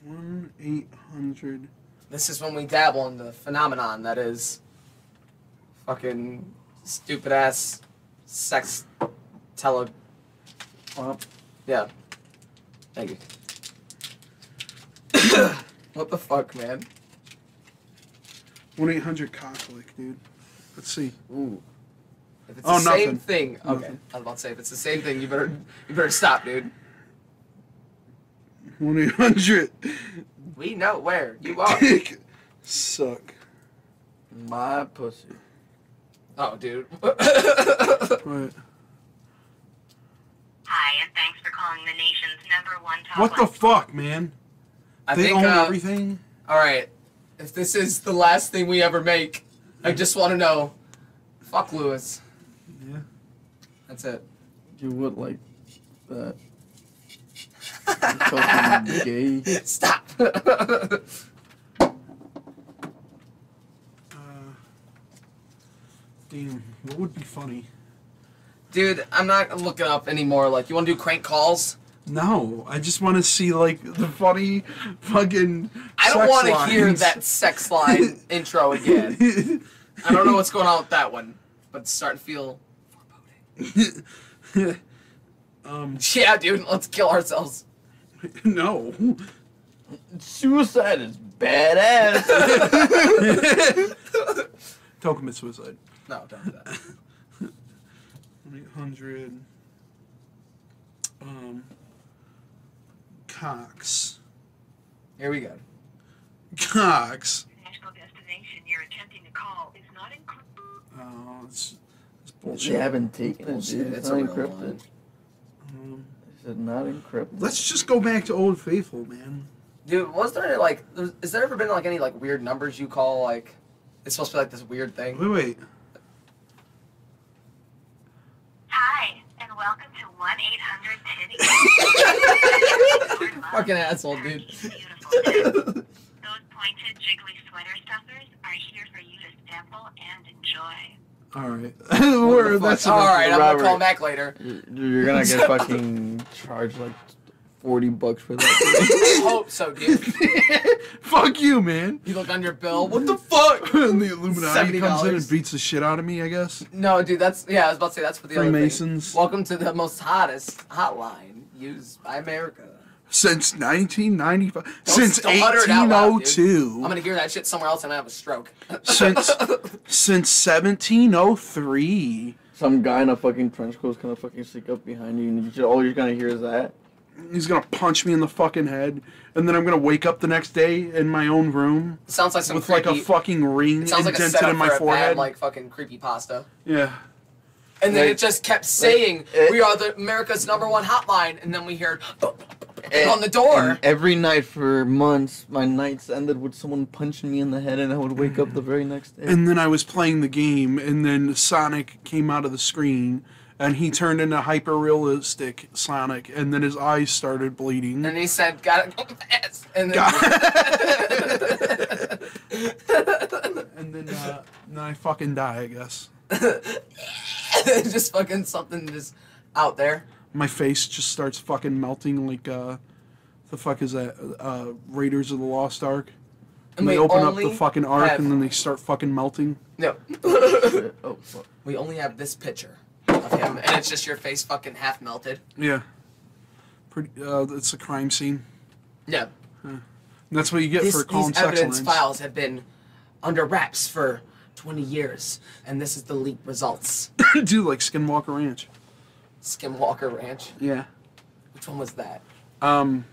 One eight hundred. This is when we dabble in the phenomenon that is fucking stupid ass sex tele. Well, Yeah. Thank you. what the fuck, man? One eight hundred cocklick, dude. Let's see. Ooh. If it's Oh, the same thing, okay. Nothing. I was about to say if it's the same thing, you better you better stop, dude. One eight hundred. We know where you are. Suck. my pussy. Oh, dude. Wait. Hi, and thanks for calling the nation's number one talk What the fuck, man? I they think. own Uh, everything. all right. If this is the last thing we ever make, I just want to know. Fuck Luis. Yeah. That's it. You would like that. Fucking gay. Stop. Uh, damn. What would be funny? Dude, I'm not looking up anymore. Like, you want to do crank calls? No, I just want to see like the funny fucking. I don't want to hear that sex line intro again. I don't know what's going on with that one, but it's starting to feel foreboding. um, Yeah, dude, let's kill ourselves. no. Suicide is badass. Don't suicide. No, don't do that. 800. Um. Cox. Here we go. Cox. National destination you're attempting to call is not included. Oh, it's, it's they bullshit. haven't taken it, dude. it's It's not encrypted. line. Um, They said not encrypted. let's just go back to Old Faithful, man. Dude, was there any, like, there's- has there ever been like any like weird numbers you call like It's supposed to be like this weird thing. Wait, wait. Hi, and welcome to 1 800 Titty. Fucking asshole, dude. Beautiful. Those pointed, jiggly sweater stuffers are here for you to sample and enjoy. All right. What We're- the fuck? that's All enough. right, I'm gonna call back later. You're you're gonna get fucking charged like forty bucks for that. I hope so, dude. Fuck you, man. You look on your bill. What the fuck? and the Illuminati comes in and beats the shit out of me, I guess. No, dude. That's yeah. I was about to say that's for the other thing. Freemasons. Welcome to the most hottest hotline used by America. Since 1995. Don't- since don't utter it out loud, 1802. I'm gonna hear that shit somewhere else and I have a stroke. Since since 1703. Some guy in a fucking trench coat is gonna fucking sneak up behind you, and you just, all you're gonna hear is that. He's gonna punch me in the fucking head, and then I'm gonna wake up the next day in my own room It sounds like some with like a fucking ring it sounds like a indented in my for a forehead. bad, like fucking creepy pasta. yeah. And then Like- it just kept saying, it- "We are the America's number one hotline," and then we heard And- on the door. every night for months, my nights ended with someone punching me in the head, and I would wake up the very next day. And then I was playing the game, and then Sonic came out of the screen, and he turned into hyper realistic Sonic, and then his eyes started bleeding. And he said, "Got it." Yes. And then, and then, uh, then I fucking die, I guess. just fucking something just out there. My face just starts fucking melting like, uh, the fuck is that? Uh, Raiders of the Lost Ark. And they open up the fucking ark, have- and then they start fucking melting. No. oh fuck. we only have this picture of him, and it's just your face fucking half melted. Yeah. Pretty, uh, it's a crime scene. Yeah. That's what you get This, for calling these evidence lines. files have been under wraps for 20 years, and this is the leaked results. Dude, like Skinwalker Ranch. Skinwalker Ranch. Yeah. Which one was that? Um,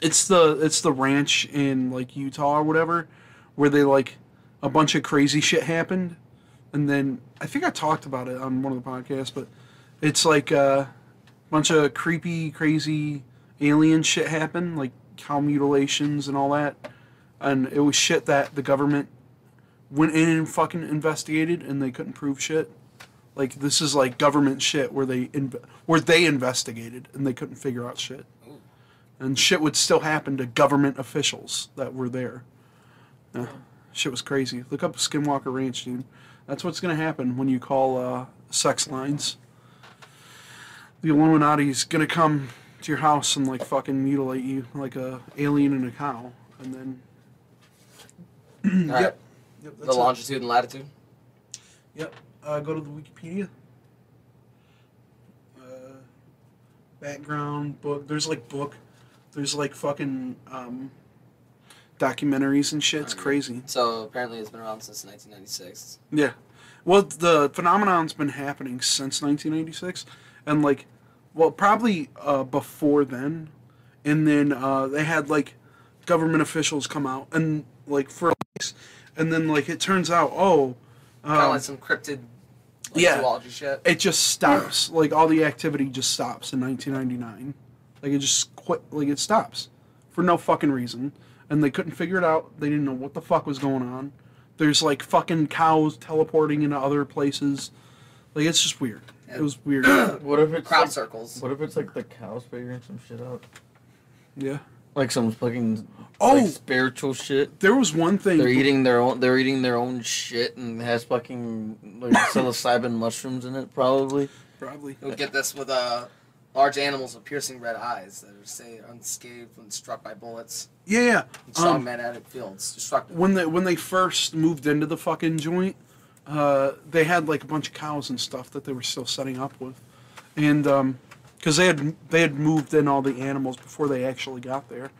it's the it's the ranch in like Utah or whatever, where they like a bunch of crazy shit happened, and then I think I talked about it on one of the podcasts, but it's like a bunch of creepy, crazy alien shit happened, like cow mutilations and all that, and it was shit that the government went in and fucking investigated, and they couldn't prove shit. Like this is like government shit where they inv- where they investigated and they couldn't figure out shit, and shit would still happen to government officials that were there. Yeah, shit was crazy. Look up Skinwalker Ranch, dude. That's what's gonna happen when you call uh, sex lines. The Illuminati's gonna come to your house and like fucking mutilate you like a alien and a cow, and then right. Yep, The it. longitude and latitude. Yep. Uh, go to the Wikipedia. Uh, background book. There's like book. There's like fucking um, documentaries and shit. It's crazy. So apparently it's been around since 1996. Yeah. Well, the phenomenon's been happening since 1996, and like, well, probably uh, before then, and then uh, they had like government officials come out and like for, and then like it turns out, oh, Kind of um, like some cryptid like, yeah. zoology shit. it just stops. like all the activity just stops in 1999. Like it just quit. Like it stops for no fucking reason, and they couldn't figure it out. They didn't know what the fuck was going on. There's like fucking cows teleporting into other places. Like it's just weird. It was weird. What if it's Crowd like, circles. What if it's like the cows figuring some shit out? yeah. Like some fucking Oh! like spiritual shit. There was one thing. They're eating their own. They're eating their own shit and it has fucking like psilocybin mushrooms in it, probably. probably. You'll get this with uh, large animals with piercing red eyes that are say unscathed when struck by bullets Yeah, yeah. in strong Um, magnetic fields. Destructive. when they when they first moved into the fucking joint, uh, they had like a bunch of cows and stuff that they were still setting up with, and because they had they had moved in all the animals before they actually got there,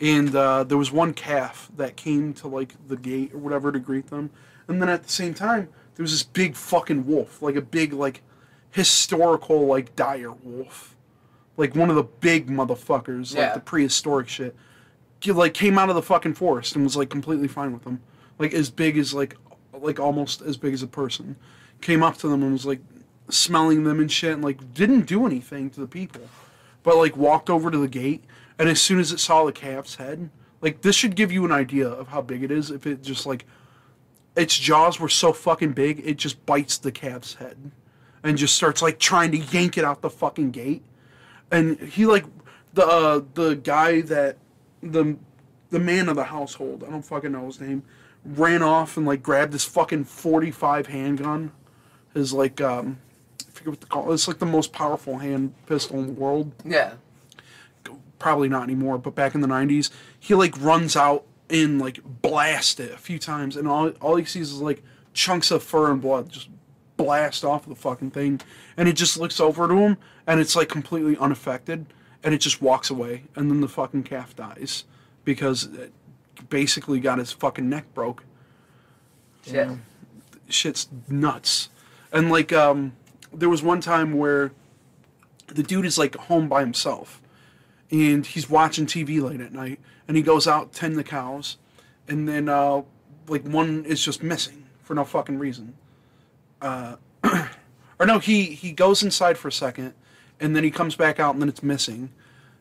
and uh, there was one calf that came to like the gate or whatever to greet them, and then at the same time there was this big fucking wolf, like a big like historical like dire wolf, like one of the big motherfuckers, Yeah. like the prehistoric shit like came out of the fucking forest and was like completely fine with them, like as big as like like almost as big as a person, came up to them and was like smelling them and shit and like didn't do anything to the people, but like walked over to the gate and as soon as it saw the calf's head, like this should give you an idea of how big it is if it just like its jaws were so fucking big, it just bites the calf's head, and just starts like trying to yank it out the fucking gate. And he like the uh, the guy that the the man of the household, I don't fucking know his name, ran off and like grabbed this fucking forty five handgun, his like um, I forget what to call it. It's like the most powerful hand pistol in the world Yeah. probably not anymore, but back in the 90s, he like runs out and like blast it a few times, and all, all he sees is like chunks of fur and blood just blast off the fucking thing, and it just looks over to him, and it's like completely unaffected, and it just walks away, and then the fucking calf dies because it basically got his fucking neck broke Shit. shit's nuts. And like um there was one time where the dude is like home by himself and he's watching TV late at night and he goes out tend the cows and then uh like one is just missing for no fucking reason. Uh or no, he he goes inside for a second and then he comes back out and then it's missing.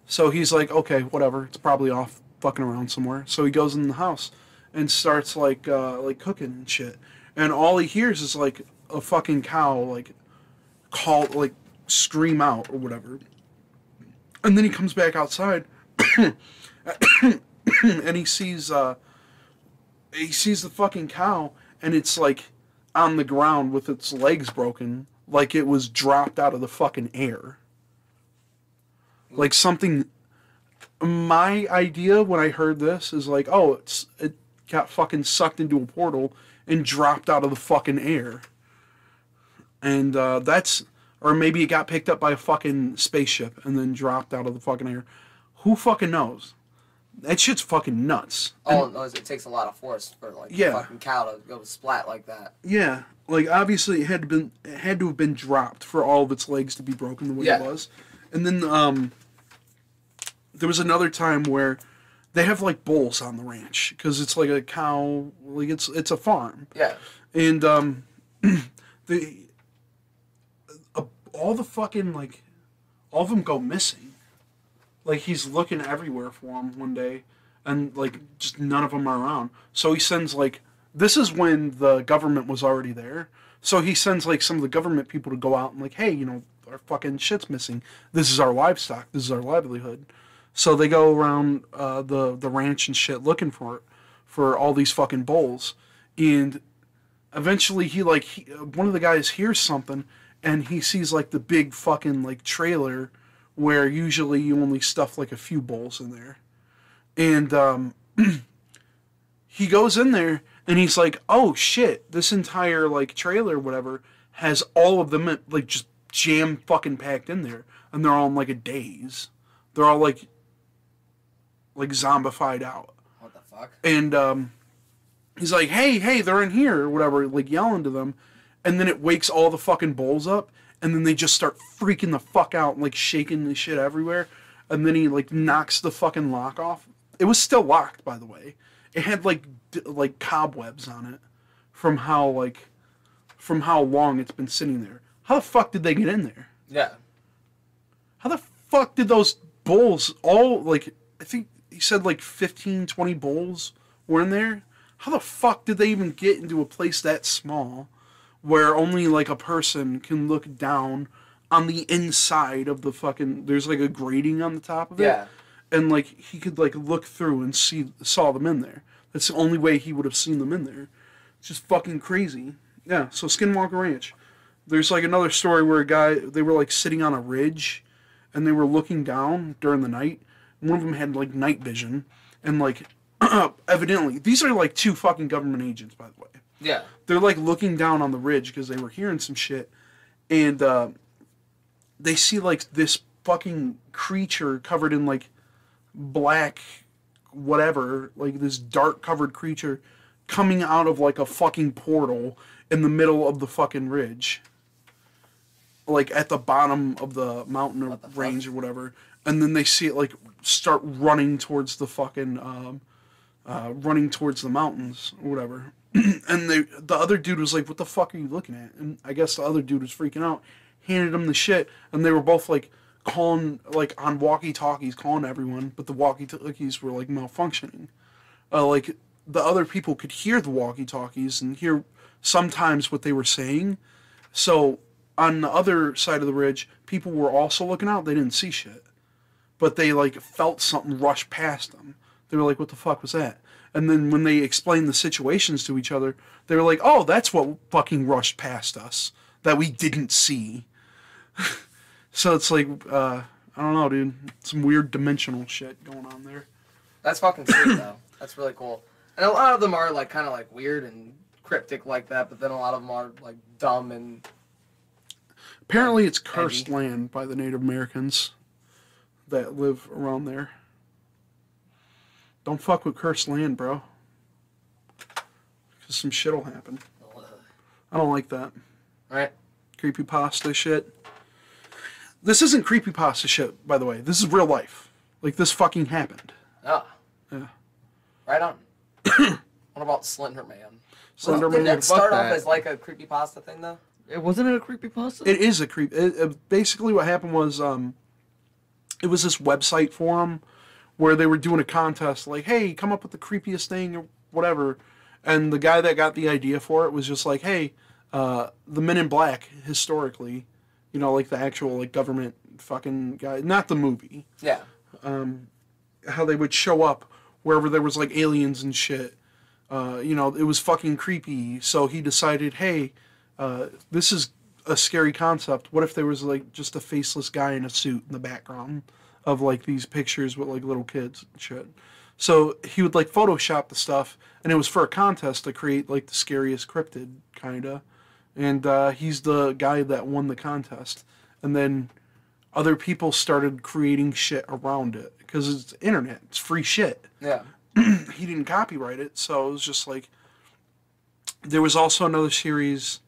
So he's like, okay, whatever, it's probably off fucking around somewhere. So he goes in the house and starts like uh, like cooking and shit. And all he hears is like a fucking cow like call like scream out or whatever. And then he comes back outside and he sees uh he sees the fucking cow and it's like on the ground with its legs broken like it was dropped out of the fucking air. Like something my idea when I heard this is like, oh, it's it got fucking sucked into a portal and dropped out of the fucking air. And uh, that's, or maybe it got picked up by a fucking spaceship and then dropped out of the fucking air. Who fucking knows? That shit's fucking nuts. All it knows it takes a lot of force for like Yeah. a fucking cow to go splat like that. Yeah, like obviously it had to been it had to have been dropped for all of its legs to be broken the way it was, and then um, there was another time where they have like bulls on the ranch because it's like a cow, like it's it's a farm, Yeah. and um, the uh, all the fucking like all of them go missing. Like he's looking everywhere for them one day, and like just none of them are around. So he sends like this is when the government was already there. So he sends like some of the government people to go out and like, hey, you know, our fucking shit's missing. This is our livestock. This is our livelihood. So they go around uh, the the ranch and shit looking for it, for all these fucking bulls, and eventually he like he, uh, one of the guys hears something and he sees like the big fucking like trailer where usually you only stuff like a few bowls in there. And um he goes in there and he's like oh shit this entire like trailer whatever has all of them like just jam fucking packed in there and they're all in like a daze. They're all like like zombified out. What the fuck? and um, he's like, "Hey, hey, they're in here," or whatever, like yelling to them, and then it wakes all the fucking bowls up, and then they just start freaking the fuck out, and, like shaking the shit everywhere, and then he like knocks the fucking lock off. It was still locked, by the way. It had like d- like cobwebs on it from how like from how long it's been sitting there. How the fuck did they get in there? Yeah. How the fuck did those bulls all like I think he said like 15 20 bulls were in there? How the fuck did they even get into a place that small where only like a person can look down on the inside of the fucking there's like a grating on the top of it Yeah. and like he could like look through and see saw them in there. That's the only way he would have seen them in there. It's just fucking crazy. Yeah, so Skinwalker Ranch. There's like another story where a guy they were like sitting on a ridge and they were looking down during the night. One of them had like night vision and like evidently these are like two fucking government agents by the way Yeah. they're like looking down on the ridge because they were hearing some shit and uh, they see like this fucking creature covered in like black whatever like this dark covered creature coming out of like a fucking portal in the middle of the fucking ridge like at the bottom of the mountain or the fuck? range or whatever and then they see it like start running towards the fucking um, uh, running towards the mountains or whatever and they the other dude was like, "What the fuck are you looking at?" And I guess the other dude was freaking out, handed him the shit, and they were both like calling like on walkie talkies, calling everyone, but the walkie talkies were like malfunctioning. Uh, like the other people could hear the walkie-talkies and hear sometimes what they were saying. So on the other side of the ridge, people were also looking out. They didn't see shit, but they like felt something rush past them. They were like, "What the fuck was that?" And then when they explained the situations to each other, they were like, "Oh, that's what fucking rushed past us that we didn't see." so it's like, uh, I don't know, dude. Some weird dimensional shit going on there. That's fucking sweet though. That's really cool. And a lot of them are like kind of like weird and cryptic like that, but then a lot of them are like dumb and Apparently, it's cursed land by the Native Americans that live around there. Don't fuck with cursed land, bro. Because some shit'll happen. I don't like that. right. Creepypasta shit. This isn't creepypasta shit, by the way. This is real life. Like, this fucking happened. Oh. Yeah. Right on. what about Slender Man? Slender Didn't Man. that start off that. as like a creepypasta thing though? It wasn't it a creepy pasta? It is a creep. It, it- basically, what happened was, um, it was this website forum where they were doing a contest, like, "Hey, come up with the creepiest thing or whatever." And the guy that got the idea for it was just like, "Hey, uh, the Men in Black historically, you know, like the actual like government fucking guy, not the movie, Yeah. Um, how they would show up wherever there was like aliens and shit. Uh, you know, it was fucking creepy. So he decided, hey, uh, this is a scary concept. What if there was like just a faceless guy in a suit in the background of like these pictures with like little kids and shit? So he would like Photoshop the stuff, and it was for a contest to create like the scariest cryptid, kinda. And uh, he's the guy that won the contest. And then other people started creating shit around it because it's internet, it's free shit. Yeah. He didn't copyright it, so it was just like. There was also another series,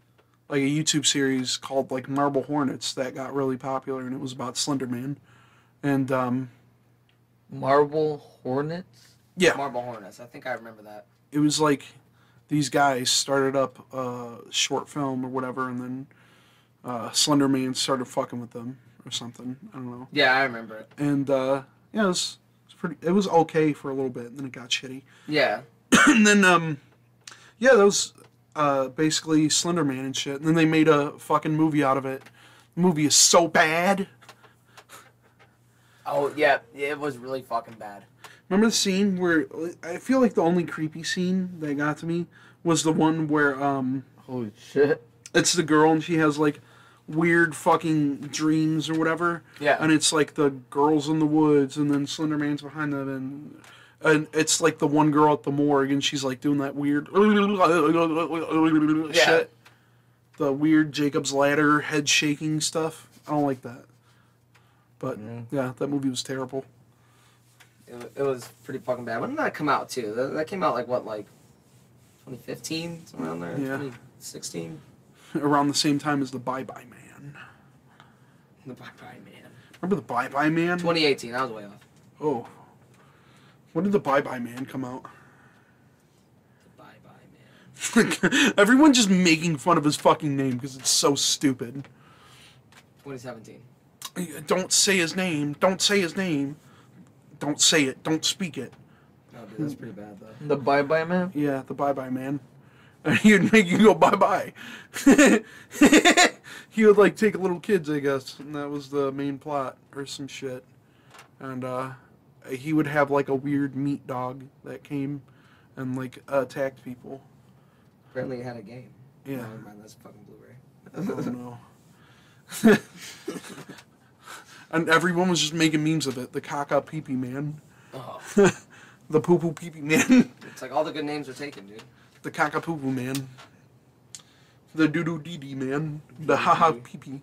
like a YouTube series called like Marble Hornets that got really popular, and it was about Slender Man. And um, Marble Hornets. yeah, Marble Hornets. I think I remember that. it was like these guys started up a short film or whatever, and then uh, Slender Man started fucking with them or something. I don't know. Yeah, I remember it. And uh, yeah, it was, it was pretty. It was okay for a little bit, and then it got shitty. Yeah. and then um, yeah, that was uh basically Slender Man and shit. And then they made a fucking movie out of it. The movie is so bad. Oh yeah, it was really fucking bad. Remember the scene where I feel like the only creepy scene that got to me was the one where um Holy shit. it's the girl and she has like weird fucking dreams or whatever. Yeah. And it's like the girls in the woods and then Slender Man's behind them and and it's like the one girl at the morgue and she's like doing that weird shit. The weird Jacob's ladder head shaking stuff. I don't like that. But Yeah. that movie was terrible. It, wa- it was pretty fucking bad. When did that come out too? That, that came out like what, like 2015, somewhere around there. Yeah. 2016. Around the same time as the Bye Bye Man. The Bye Bye Man. Remember the Bye Bye Man? 2018. I was way off. Oh. When did the Bye Bye Man come out? The Bye Bye Man. Everyone just making fun of his fucking name because it's so stupid. 2017. Don't say his name. Don't say his name. Don't say it. Don't speak it. No, dude, that's pretty bad though. The Bye Bye Man. Yeah, the bye bye man. And he would make you go bye bye. he would like take little kids, I guess, and that was the main plot or some shit. And uh, he would have like a weird meat dog that came and like attacked people. Apparently, it had a game. Yeah. No, never mind. That's fucking Blu-ray. Oh no. and everyone was just making memes of it. The caca pee pee man. Oh, The poo poo pee pee man. it's like all the good names are taken, dude. the caca poo poo man. The doo doo dee dee man. The ha ha pee pee.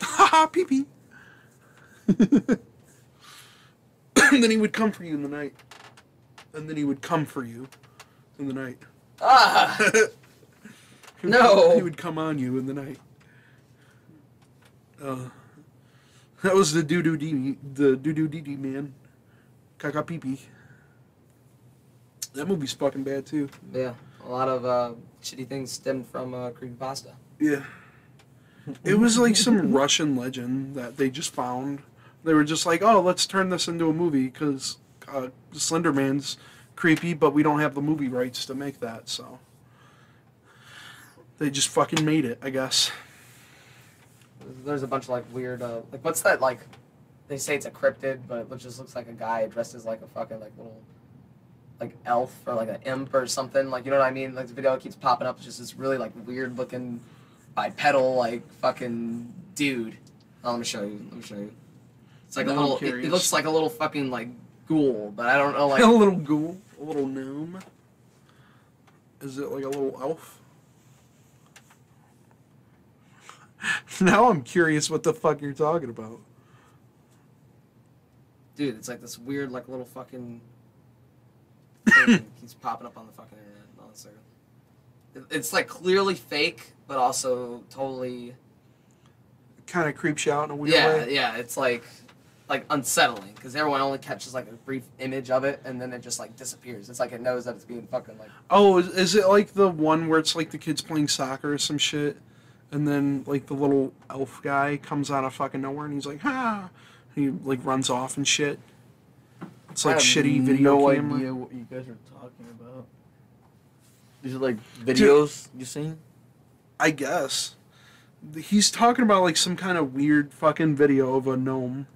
Ha ha pee pee. and then he would come for you in the night. And then he would come for you in the night. Ah, He would- No. He would come on you in the night. Uh, that was the doo doo dee the doo doo dee dee man. Caca pee pee. That movie's fucking bad too. yeah. A lot of uh, shitty things stemmed from uh, creepypasta. Yeah. It was like some Russian legend that they just found. They were just like, oh, let's turn this into a movie because uh, Slender Man's creepy, but we don't have the movie rights to make that, so they just fucking made it, I guess. There's a bunch of like weird, uh, like what's that like? They say it's a cryptid, but it just looks like a guy dressed as like a fucking like little, like elf or like an imp or something. Like you know what I mean? Like the video keeps popping up. It's just this really like weird looking, bipedal like fucking dude. Oh, let me show you. Let me show you. It's like Now a little. It, it looks like a little fucking like ghoul, but I don't know like a little ghoul, a little gnome. Is it like a little elf? now I'm curious what the fuck you're talking about. Dude, it's like this weird like little fucking. thing keeps popping up on the fucking internet. On a It's like clearly fake, but also totally. Kind of creeps you out in a weird yeah, way. yeah. It's like, like unsettling because everyone only catches like a brief image of it and then it just like disappears. It's like it knows that it's being fucking like. Oh, is, is it like the one where it's like the kids playing soccer or some shit, and then like the little elf guy comes out of fucking nowhere and he's like, ha, and he like runs off and shit. It's like I have shitty video no camera. idea what you guys are talking about. These are like videos you seen? I guess. He's talking about like some kind of weird fucking video of a gnome.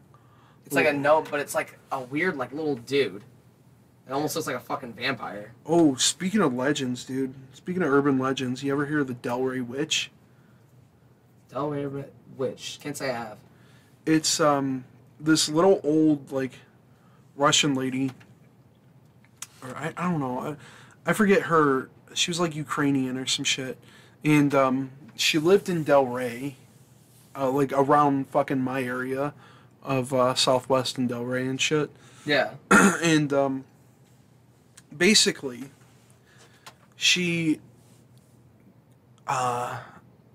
It's like a no, but it's like a weird like little dude. It almost looks like a fucking vampire. Oh, speaking of legends, dude. Speaking of urban legends, you ever hear of the Delray Witch? Delaware witch. Can't say I have. It's um this little old like Russian lady, or I, I don't know, I, I forget her. She was like Ukrainian or some shit, and um she lived in Delray, uh, like around fucking my area of uh, Southwest and Delray and shit. Yeah. and um, basically, she, uh,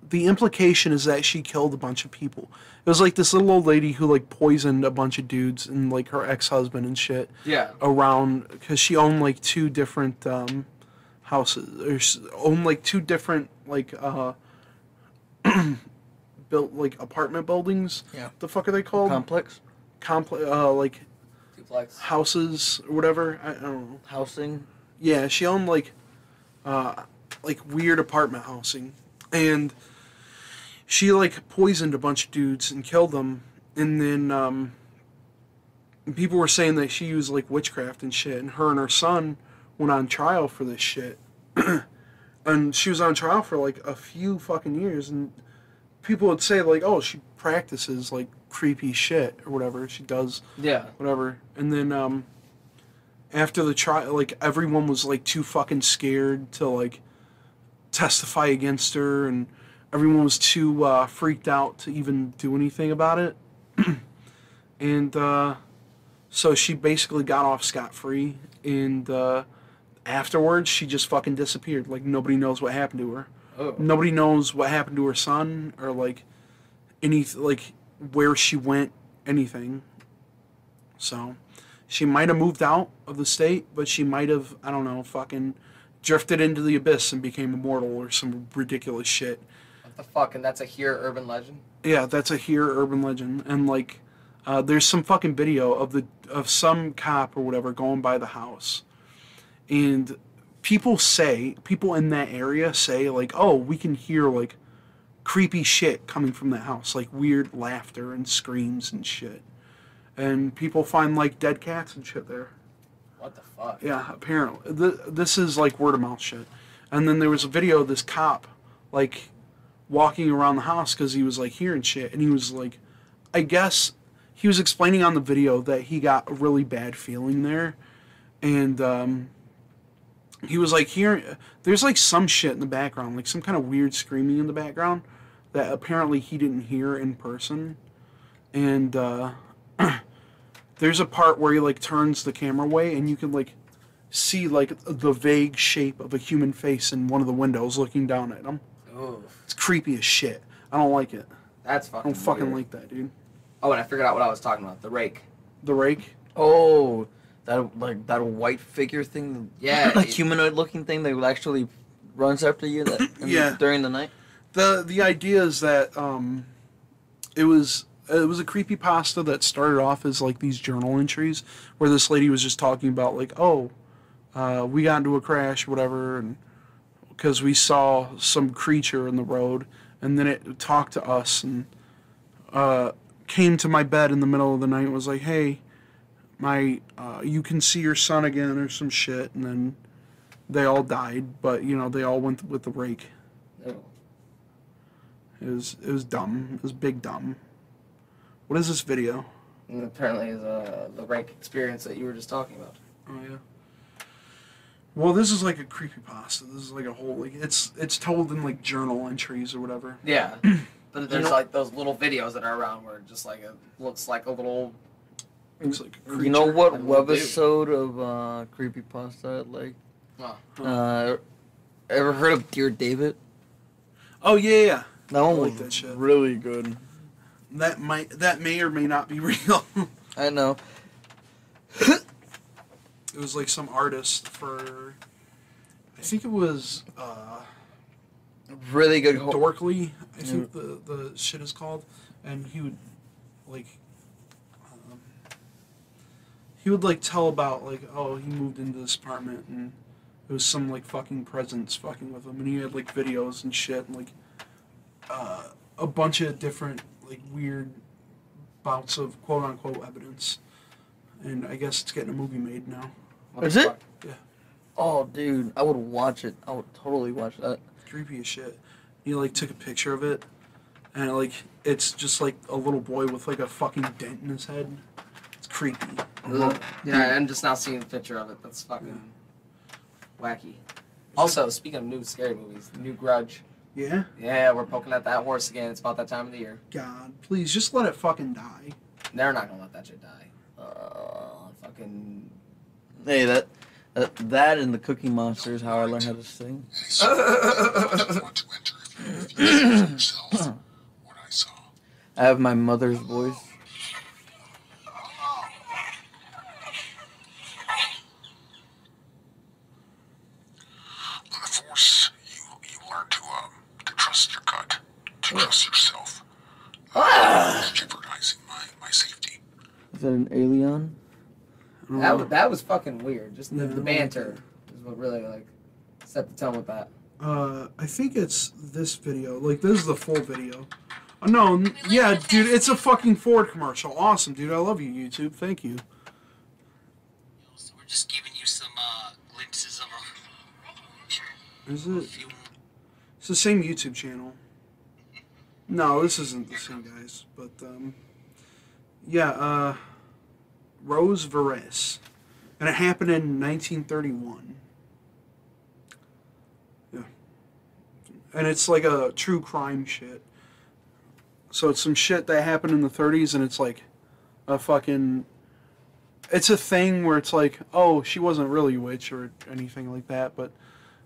the implication is that she killed a bunch of people. It was like this little old lady who like poisoned a bunch of dudes and like her ex husband and shit Yeah. around because she owned like two different um, houses or s- owned like two different like uh, built like apartment buildings. Yeah. The fuck are they called? Complex Complex, uh, like Duplex. houses or whatever. I, I don't know. housing. Yeah, she owned like, uh, like weird apartment housing, and she like poisoned a bunch of dudes and killed them, and then um, people were saying that she used like witchcraft and shit, and her and her son went on trial for this shit, and she was on trial for like a few fucking years, and people would say like, oh, she practices like creepy shit or whatever she does Yeah. whatever. And then um after the trial like everyone was like too fucking scared to like testify against her and everyone was too uh, freaked out to even do anything about it. and uh so she basically got off scot free and uh afterwards she just fucking disappeared. Like nobody knows what happened to her Oh. nobody knows what happened to her son or like any like where she went anything so she might have moved out of the state but she might have i don't know fucking drifted into the abyss and became immortal or some ridiculous shit What the fuck? And that's a here urban legend. yeah that's a here urban legend and like uh, there's some fucking video of the of some cop or whatever going by the house and people say people in that area say like oh we can hear like creepy shit coming from the house like weird laughter and screams and shit and people find like dead cats and shit there What the fuck? yeah, apparently. Th- this is like word of mouth shit. And then there was a video of this cop, like, walking around the house because he was, like, hearing shit. And he was, like, I guess he was explaining on the video that he got a really bad feeling there. And, um, he was, like, hearing, there's, like, some shit in the background, like, some kind of weird screaming in the background that apparently he didn't hear in person. And, uh, there's a part where he like turns the camera away and you can like see like the vague shape of a human face in one of the windows looking down at him. Ooh, It's creepy as shit. I don't like it. that's fucking. I don't fucking weird. like that, dude. Oh, and I figured out what I was talking about. The rake. The rake. Oh, that like that white figure thing. Yeah, like it- humanoid looking thing that actually runs after you. That, in the- Yeah. during the night. The the idea is that um, it was it was a creepy pasta that started off as like these journal entries where this lady was just talking about like oh uh, we got into a crash, whatever, and because we saw some creature in the road, and then it talked to us and uh, came to my bed in the middle of the night and was like, "Hey, my, uh, you can see your son again," or some shit, and then they all died, but you know they all went with the rake. Ew. It was it was dumb. It was big dumb. What is this video? And apparently, is uh, the rake experience that you were just talking about. Oh yeah. Well, this is like a creepy pasta. This is like a whole like it's it's told in like journal entries or whatever. Yeah, but there's know- like those little videos that are around where it just like it looks like a little. It's like a You know what I webisode of uh, creepypasta I like? Oh. Uh, ever heard of Dear David? Oh yeah, yeah. That one I like was that shit. really good. That might that may or may not be real. I know. it was like some artist for. I think it was uh, Really good. Ho- Dorkley. I think the the shit is called, and he would like. Um, he would like tell about like oh he moved into this apartment and it was some like fucking presence fucking with him and he had like videos and shit and like uh, a bunch of different like weird bouts of quote unquote evidence and I guess it's getting a movie made now. What Is the it? fuck? oh, dude, I would watch it. I would totally watch that. creepy as shit. He like took a picture of it, and like it's just like a little boy with like a fucking dent in his head. It's creepy. Ugh. Yeah, I'm just now seeing a picture of it. That's fucking wacky. Also, speaking of new scary movies, New Grudge. Yeah. Yeah, we're poking at that horse again. It's about that time of the year. God, please just let it fucking die. They're not gonna let that shit die. Uh, fucking. Hey, that, that that and the Cookie Monster is how I learned how to sing. want to enter if you refuse for yourself what I have my mother's voice. On the force, you you learn to um, to trust your gut, to trust yourself. Ah! Jeopardizing my my safety. Is that an alien? I don't That was, that was fucking weird. Just the, Yeah, the banter is what really like set the tone with that. Uh, I think it's this video. Like this is the full video. Oh, no, yeah, dude, it's a fucking Ford commercial. Awesome, dude. I love you, YouTube. Thank you. So we're just giving you some uh, glimpses of a Is it? It's the same YouTube channel. No, this isn't the same guys, but um, yeah, uh, Rose Veres, and it happened in 1931. Yeah, and it's like a true crime shit. So it's some shit that happened in the 30s, and it's like a fucking. It's a thing where it's like, oh, she wasn't really a witch or anything like that, but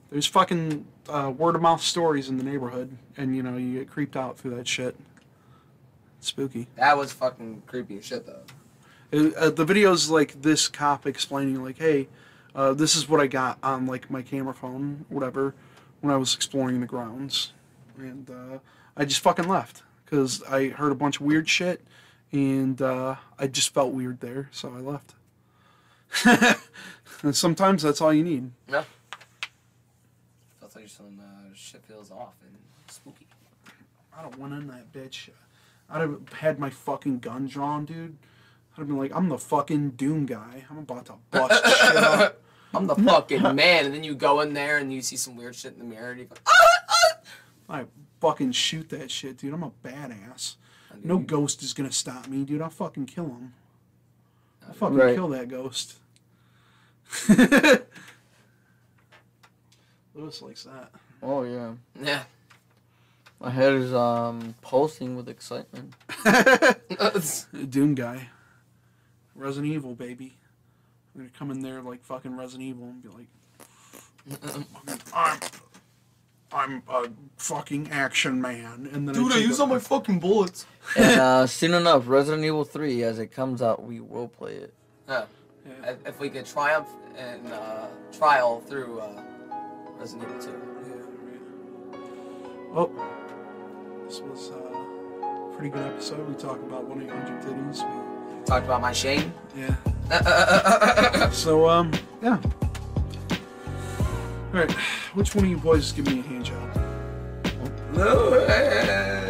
there's fucking uh, word of mouth stories in the neighborhood, and you know you get creeped out through that shit. Spooky. That was fucking creepy shit though. Uh, the video's like this cop explaining like, hey, uh, this is what I got on like my camera phone, whatever, when I was exploring the grounds, and uh, I just fucking left because I heard a bunch of weird shit, and uh, I just felt weird there, so I left. and sometimes that's all you need. Yeah. Feels like some uh, shit feels off and spooky. I'd have went in that bitch. I'd have had my fucking gun drawn, dude. I'd have been like, I'm the fucking Doom guy. I'm about to bust shit up. I'm the fucking man, and then you go in there and you see some weird shit in the mirror. And you go, ah! I fucking shoot that shit, dude. I'm a badass. No ghost is gonna stop me, dude. I'll fucking kill him. I'll fucking Right. kill that ghost. Luis likes that. Oh yeah. Yeah. My head is um pulsing with excitement. Doom guy. Resident Evil, baby. I'm gonna come in there like fucking Resident Evil and be like, I'm, I'm a fucking action man. And then dude, I take my fucking bullets. And uh, soon enough, Resident Evil 3, as it comes out, we will play it. Yeah. Yeah. If- If we could triumph and uh, trial through uh, Resident Evil 2. Yeah. Well, this was uh, a pretty good episode. We talked about 1 800 titties. Talked about my shame. Yeah. Uh, uh, uh, so, um, yeah. Alright, which one of you boys give me a hand job? No.